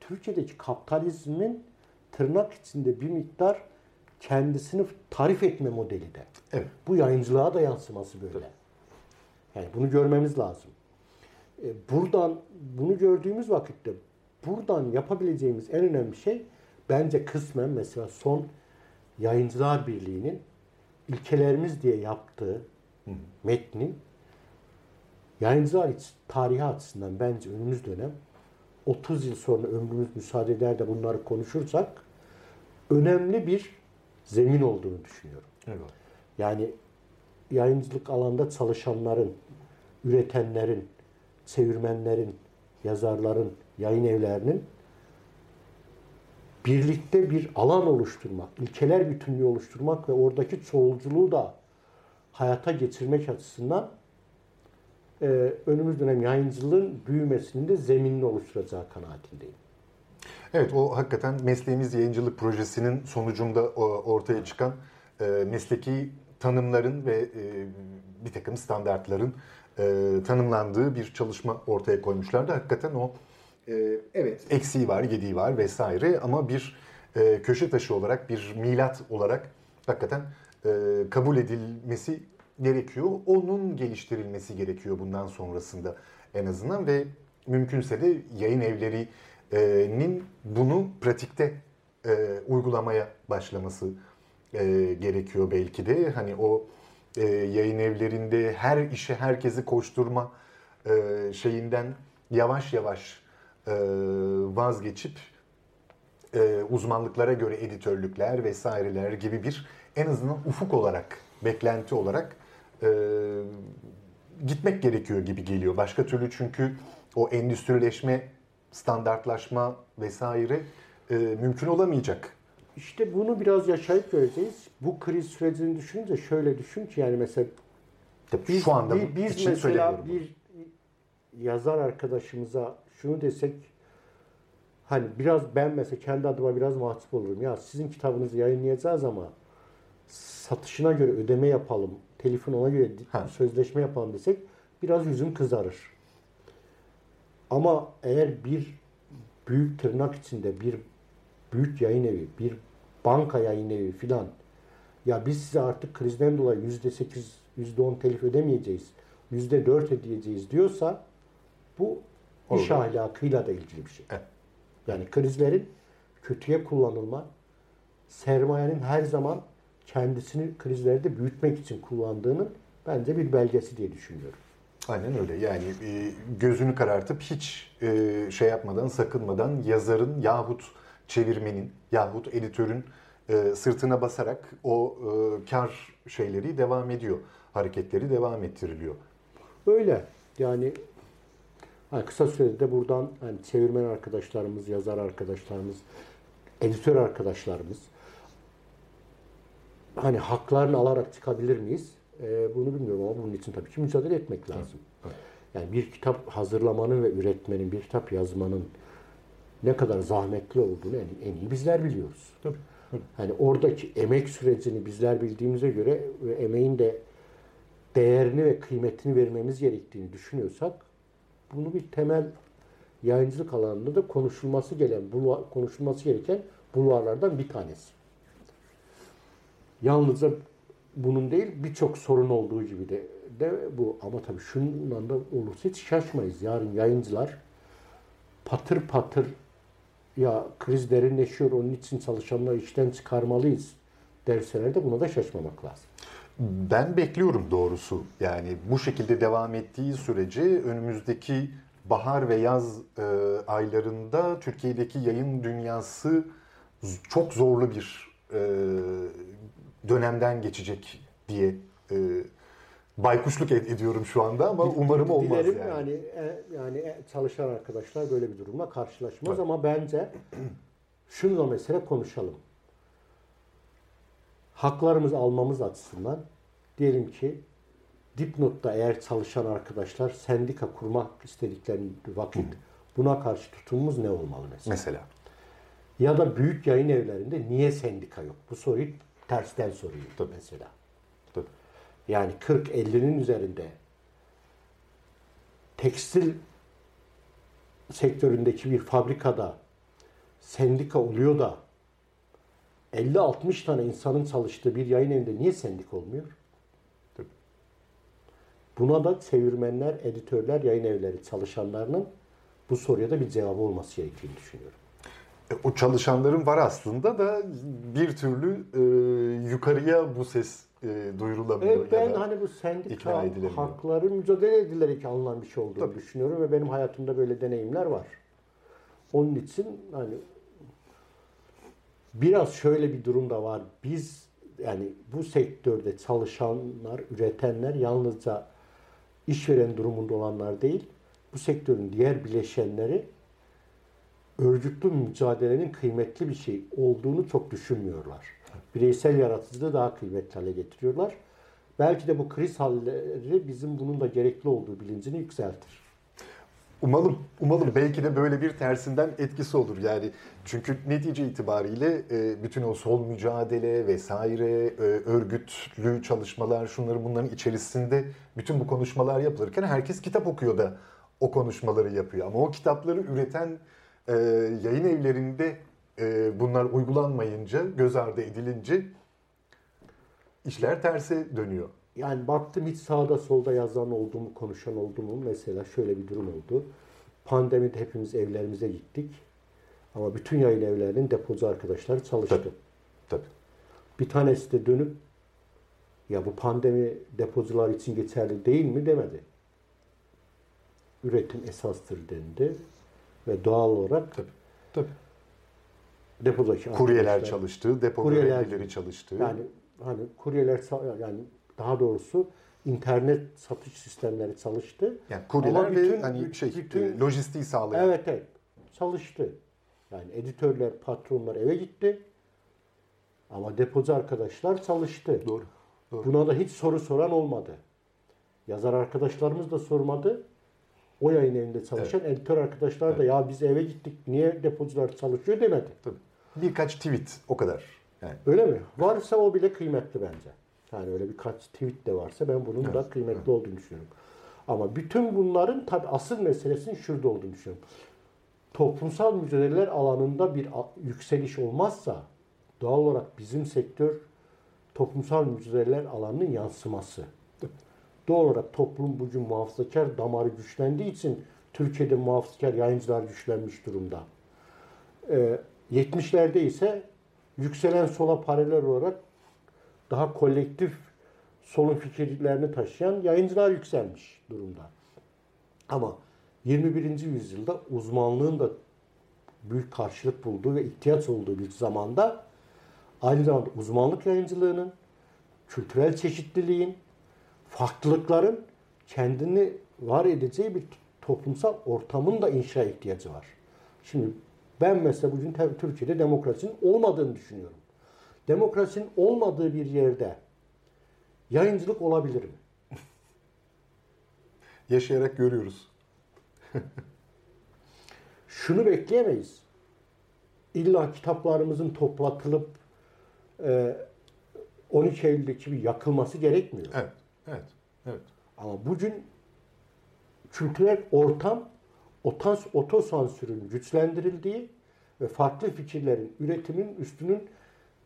C: Türkiye'deki kapitalizmin tırnak içinde bir miktar kendisini tarif etme modeli de. Evet. Bu yayıncılığa da yansıması böyle. Evet. Yani bunu görmemiz lazım. E, buradan bunu gördüğümüz vakitte buradan yapabileceğimiz en önemli şey bence kısmen mesela son Yayıncılar Birliği'nin ilkelerimiz diye yaptığı Hı. metnin yayıncılar tarihi açısından bence önümüz dönem 30 yıl sonra ömrümüz müsaade eder de bunları konuşursak önemli bir zemin olduğunu düşünüyorum. Evet. Yani yayıncılık alanda çalışanların, üretenlerin, çevirmenlerin, yazarların, yayın evlerinin birlikte bir alan oluşturmak, ilkeler bütünlüğü oluşturmak ve oradaki çoğulculuğu da hayata geçirmek açısından e, önümüz dönem yayıncılığın büyümesinin de zeminini oluşturacağı kanaatindeyim.
B: Evet o hakikaten mesleğimiz yayıncılık projesinin sonucunda ortaya çıkan e, mesleki tanımların ve e, bir takım standartların e, tanımlandığı bir çalışma ortaya koymuşlardı. Hakikaten o evet eksiği var, gediği var vesaire ama bir köşe taşı olarak, bir milat olarak hakikaten kabul edilmesi gerekiyor. Onun geliştirilmesi gerekiyor bundan sonrasında en azından ve mümkünse de yayın evlerinin bunu pratikte e, uygulamaya başlaması e, gerekiyor belki de. Hani o e, yayın evlerinde her işe herkesi koşturma e, şeyinden yavaş yavaş e, vazgeçip e, uzmanlıklara göre editörlükler vesaireler gibi bir en azından ufuk olarak, beklenti olarak e, gitmek gerekiyor gibi geliyor. Başka türlü çünkü o endüstrileşme, standartlaşma vesaire e, mümkün olamayacak
C: İşte bunu biraz yaşayıp göreceğiz. Bu kriz sürecini düşününce şöyle düşün ki yani mesela
B: Tabii
C: biz,
B: şu anda
C: bi- biz
B: için
C: mesela bir yazar arkadaşımıza şunu desek hani biraz ben mesela kendi adıma biraz mahcup olurum. Ya sizin kitabınızı yayınlayacağız ama satışına göre ödeme yapalım, telifin ona göre
B: Ha.
C: sözleşme yapalım desek biraz yüzüm kızarır. Ama eğer bir büyük tırnak içinde bir büyük yayın evi, bir banka yayın evi filan ya biz size artık krizden dolayı yüzde sekiz, yüzde on telif ödemeyeceğiz, yüzde dört ödeyeceğiz diyorsa bu iş
B: Olur.
C: ahlakıyla da ilgili bir şey.
B: Evet.
C: Yani krizlerin kötüye kullanılma, sermayenin her zaman kendisini krizlerde büyütmek için kullandığının bence bir belgesi diye düşünüyorum.
B: Aynen öyle. Yani e, gözünü karartıp hiç e, şey yapmadan, sakınmadan yazarın yahut çevirmenin yahut editörün e, sırtına basarak o kar şeyleri devam ediyor. Hareketleri devam ettiriliyor.
C: Öyle. Yani hani kısa sürede de buradan hani çevirmen arkadaşlarımız, yazar arkadaşlarımız, editör arkadaşlarımız hani haklarını alarak çıkabilir miyiz? Ee, bunu bilmiyorum ama bunun için tabii ki mücadele etmek lazım. Yani bir kitap hazırlamanın ve üretmenin, bir kitap yazmanın ne kadar zahmetli olduğunu en, en iyi bizler biliyoruz.
B: Tabii.
C: Hani oradaki emek sürecini bizler bildiğimize göre ve emeğin de değerini ve kıymetini vermemiz gerektiğini düşünüyorsak bunu bir temel yayıncılık alanında da konuşulması gelen, bulvar- konuşulması gereken bulvarlardan bir tanesi. Yalnızca bunun değil birçok sorun olduğu gibi de, de bu. Ama tabii şundan da olursa hiç şaşmayız. Yarın yayıncılar patır patır ya kriz derinleşiyor onun için çalışanları işten çıkarmalıyız derseler de buna da şaşmamak lazım.
B: Ben bekliyorum doğrusu. Yani bu şekilde devam ettiği sürece önümüzdeki bahar ve yaz e, aylarında Türkiye'deki yayın dünyası çok zorlu bir e, dönemden geçecek diye e, baykuşluk ed- ediyorum şu anda ama umarım olmaz
C: Dilerim
B: yani.
C: yani e, yani e, çalışan arkadaşlar böyle bir durumla karşılaşmaz ama bence şunu da mesela konuşalım. Haklarımızı almamız açısından diyelim ki dipnotta eğer çalışan arkadaşlar sendika kurmak istedikleri vakit buna karşı tutumumuz ne olmalı mesela?
B: Mesela.
C: Ya da büyük yayın evlerinde niye sendika yok? Bu soruyu tersten soruyor
B: Tabii.
C: mesela.
B: Tabii.
C: Yani 40-50'nin üzerinde tekstil sektöründeki bir fabrikada sendika oluyor da 50-60 tane insanın çalıştığı bir yayın evinde niye sendika olmuyor?
B: Tabii.
C: Buna da çevirmenler, editörler, yayın evleri çalışanlarının bu soruya da bir cevabı olması gerektiğini düşünüyorum.
B: E, O çalışanların var aslında da bir türlü e, yukarıya bu ses e, duyurulamıyor. Ya
C: ben hani bu sendika hakları mücadele edilerek alınan bir şey olduğunu
B: Tabii.
C: düşünüyorum ve benim hayatımda böyle deneyimler var. Onun için hani biraz şöyle bir durum da var. Biz yani bu sektörde çalışanlar, üretenler yalnızca işveren durumunda olanlar değil, bu sektörün diğer bileşenleri örgütlü mücadelenin kıymetli bir şey olduğunu çok düşünmüyorlar. Bireysel yaratıcılığı daha kıymetli hale getiriyorlar. Belki de bu kriz halleri bizim bunun da gerekli olduğu bilincini yükseltir.
B: Umalım, umalım belki de böyle bir tersinden etkisi olur yani. Çünkü netice itibariyle e, bütün o sol mücadele vesaire, e, örgütlü çalışmalar, şunların bunların içerisinde bütün bu konuşmalar yapılırken herkes kitap okuyor da o konuşmaları yapıyor. Ama o kitapları üreten e, yayın evlerinde bunlar uygulanmayınca, göz ardı edilince işler terse dönüyor.
C: Yani baktım hiç sağda solda yazan oldu mu, konuşan oldu mu? Mesela şöyle bir durum oldu. Pandemide hepimiz evlerimize gittik. Ama bütün yayın evlerinin depocu arkadaşları çalıştı.
B: Tabii. Tabii.
C: Bir tanesi de dönüp ya bu pandemi depocular için geçerli değil mi demedi. Üretim esastır dendi. Ve doğal olarak
B: Tabii. Tabii.
C: depodaki
B: Kuryeler
C: arkadaşlar-
B: çalıştı, depo
C: Kuryeler-
B: görevlileri çalıştı.
C: Yani hani kuryeler yani daha doğrusu internet satış sistemleri çalıştı.
B: Yani kuryeler
C: Ama
B: ve
C: bütün-
B: hani şey
C: bütün-
B: e, lojistiği sağlayan.
C: Evet evet çalıştı. Yani editörler, patronlar eve gitti. Ama depocu arkadaşlar çalıştı.
B: Doğru. Doğru.
C: Buna da hiç soru soran olmadı. Yazar arkadaşlarımız da sormadı. O yayın evinde çalışan editör arkadaşlar da ya biz eve gittik niye depocular çalışıyor demedi.
B: Tabii. Birkaç tweet o kadar. Yani
C: Öyle mi? Varsa o bile kıymetli bence. Yani öyle birkaç tweet de varsa ben bunun da kıymetli olduğunu düşünüyorum. Ama bütün bunların tabi asıl meselesinin şurada olduğunu düşünüyorum. Toplumsal mücadeleler alanında bir yükseliş olmazsa doğal olarak bizim sektör toplumsal mücadeleler alanının yansıması. Doğal olarak toplum bugün muhafazakar damarı güçlendiği için Türkiye'de muhafazakar yayıncılar güçlenmiş durumda. Ee, 70'lerde ise yükselen sola paralel olarak daha kolektif solun fikirlerini taşıyan yayıncılar yükselmiş durumda. Ama 21. yüzyılda uzmanlığın da büyük karşılık bulduğu ve ihtiyaç olduğu bir zamanda aynı zamanda uzmanlık yayıncılığının, kültürel çeşitliliğin, farklılıkların kendini var edeceği bir toplumsal ortamın da inşa ihtiyacı var. Şimdi ben mesela bugün Türkiye'de demokrasinin olmadığını düşünüyorum. Demokrasinin olmadığı bir yerde yayıncılık olabilir mi?
B: yaşayarak görüyoruz.
C: Şunu bekleyemeyiz. İlla kitaplarımızın toplatılıp e, 12 Eylül'deki gibi yakılması gerekmiyor.
B: Evet. Evet. Evet.
C: Ama bugün kültürel ortam otans, otosansürün güçlendirildiği ve farklı fikirlerin üretimin üstünün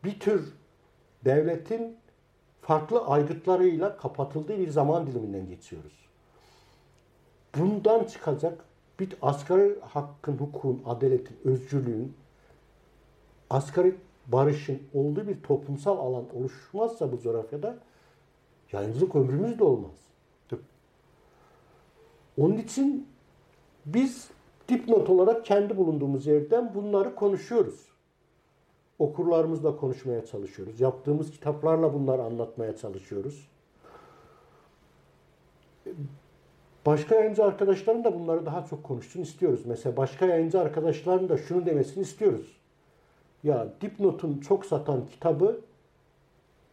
C: bir tür devletin farklı aygıtlarıyla kapatıldığı bir zaman diliminden geçiyoruz. Bundan çıkacak bir asgari hakkın, hukukun, adaletin, özgürlüğün, asgari barışın olduğu bir toplumsal alan oluşmazsa bu coğrafyada yayıncılık ömrümüz de olmaz. Onun için biz dipnot olarak kendi bulunduğumuz yerden bunları konuşuyoruz. Okurlarımızla konuşmaya çalışıyoruz. Yaptığımız kitaplarla bunları anlatmaya çalışıyoruz. Başka yayıncı arkadaşların da bunları daha çok konuşsun istiyoruz. Mesela başka yayıncı arkadaşların da şunu demesini istiyoruz. Ya dipnotun çok satan kitabı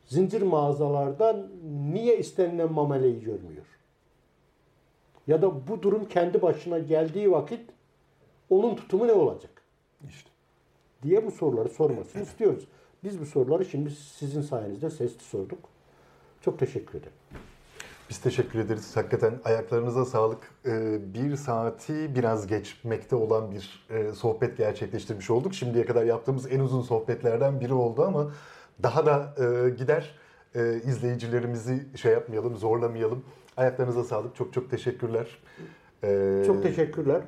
C: zincir mağazalardan niye istenilen mameleyi görmüyor? Ya da bu durum kendi başına geldiği vakit onun tutumu ne olacak?
B: İşte.
C: Diye bu soruları sormasını istiyoruz. Biz bu soruları şimdi sizin sayenizde sesli sorduk. Çok teşekkür ederim.
B: Biz teşekkür ederiz. Hakikaten ayaklarınıza sağlık. Ee, Bir saati biraz geçmekte olan bir e, sohbet gerçekleştirmiş olduk. Şimdiye kadar yaptığımız en uzun sohbetlerden biri oldu ama daha da e, gider. E, izleyicilerimizi şey yapmayalım, zorlamayalım. Ayaklarınıza sağlık. Çok çok teşekkürler. Ee,
C: Çok teşekkürler.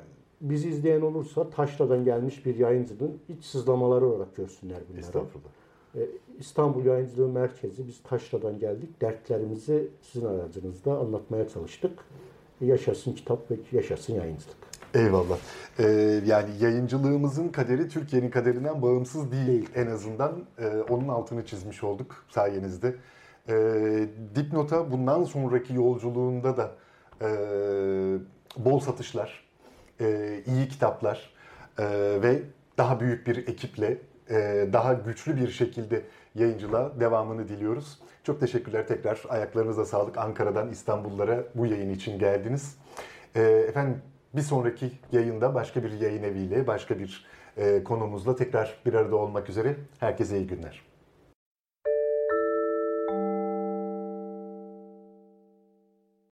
C: Bizi izleyen olursa Taşra'dan gelmiş bir yayıncının iç sızlamaları olarak görsünler bunları.
B: Estağfurullah.
C: Ee, İstanbul Yayıncılığı Merkezi, biz Taşra'dan geldik. Dertlerimizi sizin aracınızda anlatmaya çalıştık. Yaşasın kitap ve yaşasın yayıncılık.
B: Eyvallah. Ee, yani yayıncılığımızın kaderi Türkiye'nin kaderinden bağımsız değil,
C: Değil.
B: en azından. Ee, onun altını çizmiş olduk sayenizde. Ee, Dipnot'a bundan sonraki yolculuğunda da e, bol satışlar, e, iyi kitaplar e, ve daha büyük bir ekiple, e, daha güçlü bir şekilde yayıncılığa devamını diliyoruz. Çok teşekkürler tekrar. Ayaklarınıza sağlık. Ankara'dan İstanbullara bu yayın için geldiniz. E, efendim bir sonraki yayında başka bir yayın eviyle, başka bir e, konumuzla tekrar bir arada olmak üzere. Herkese iyi günler.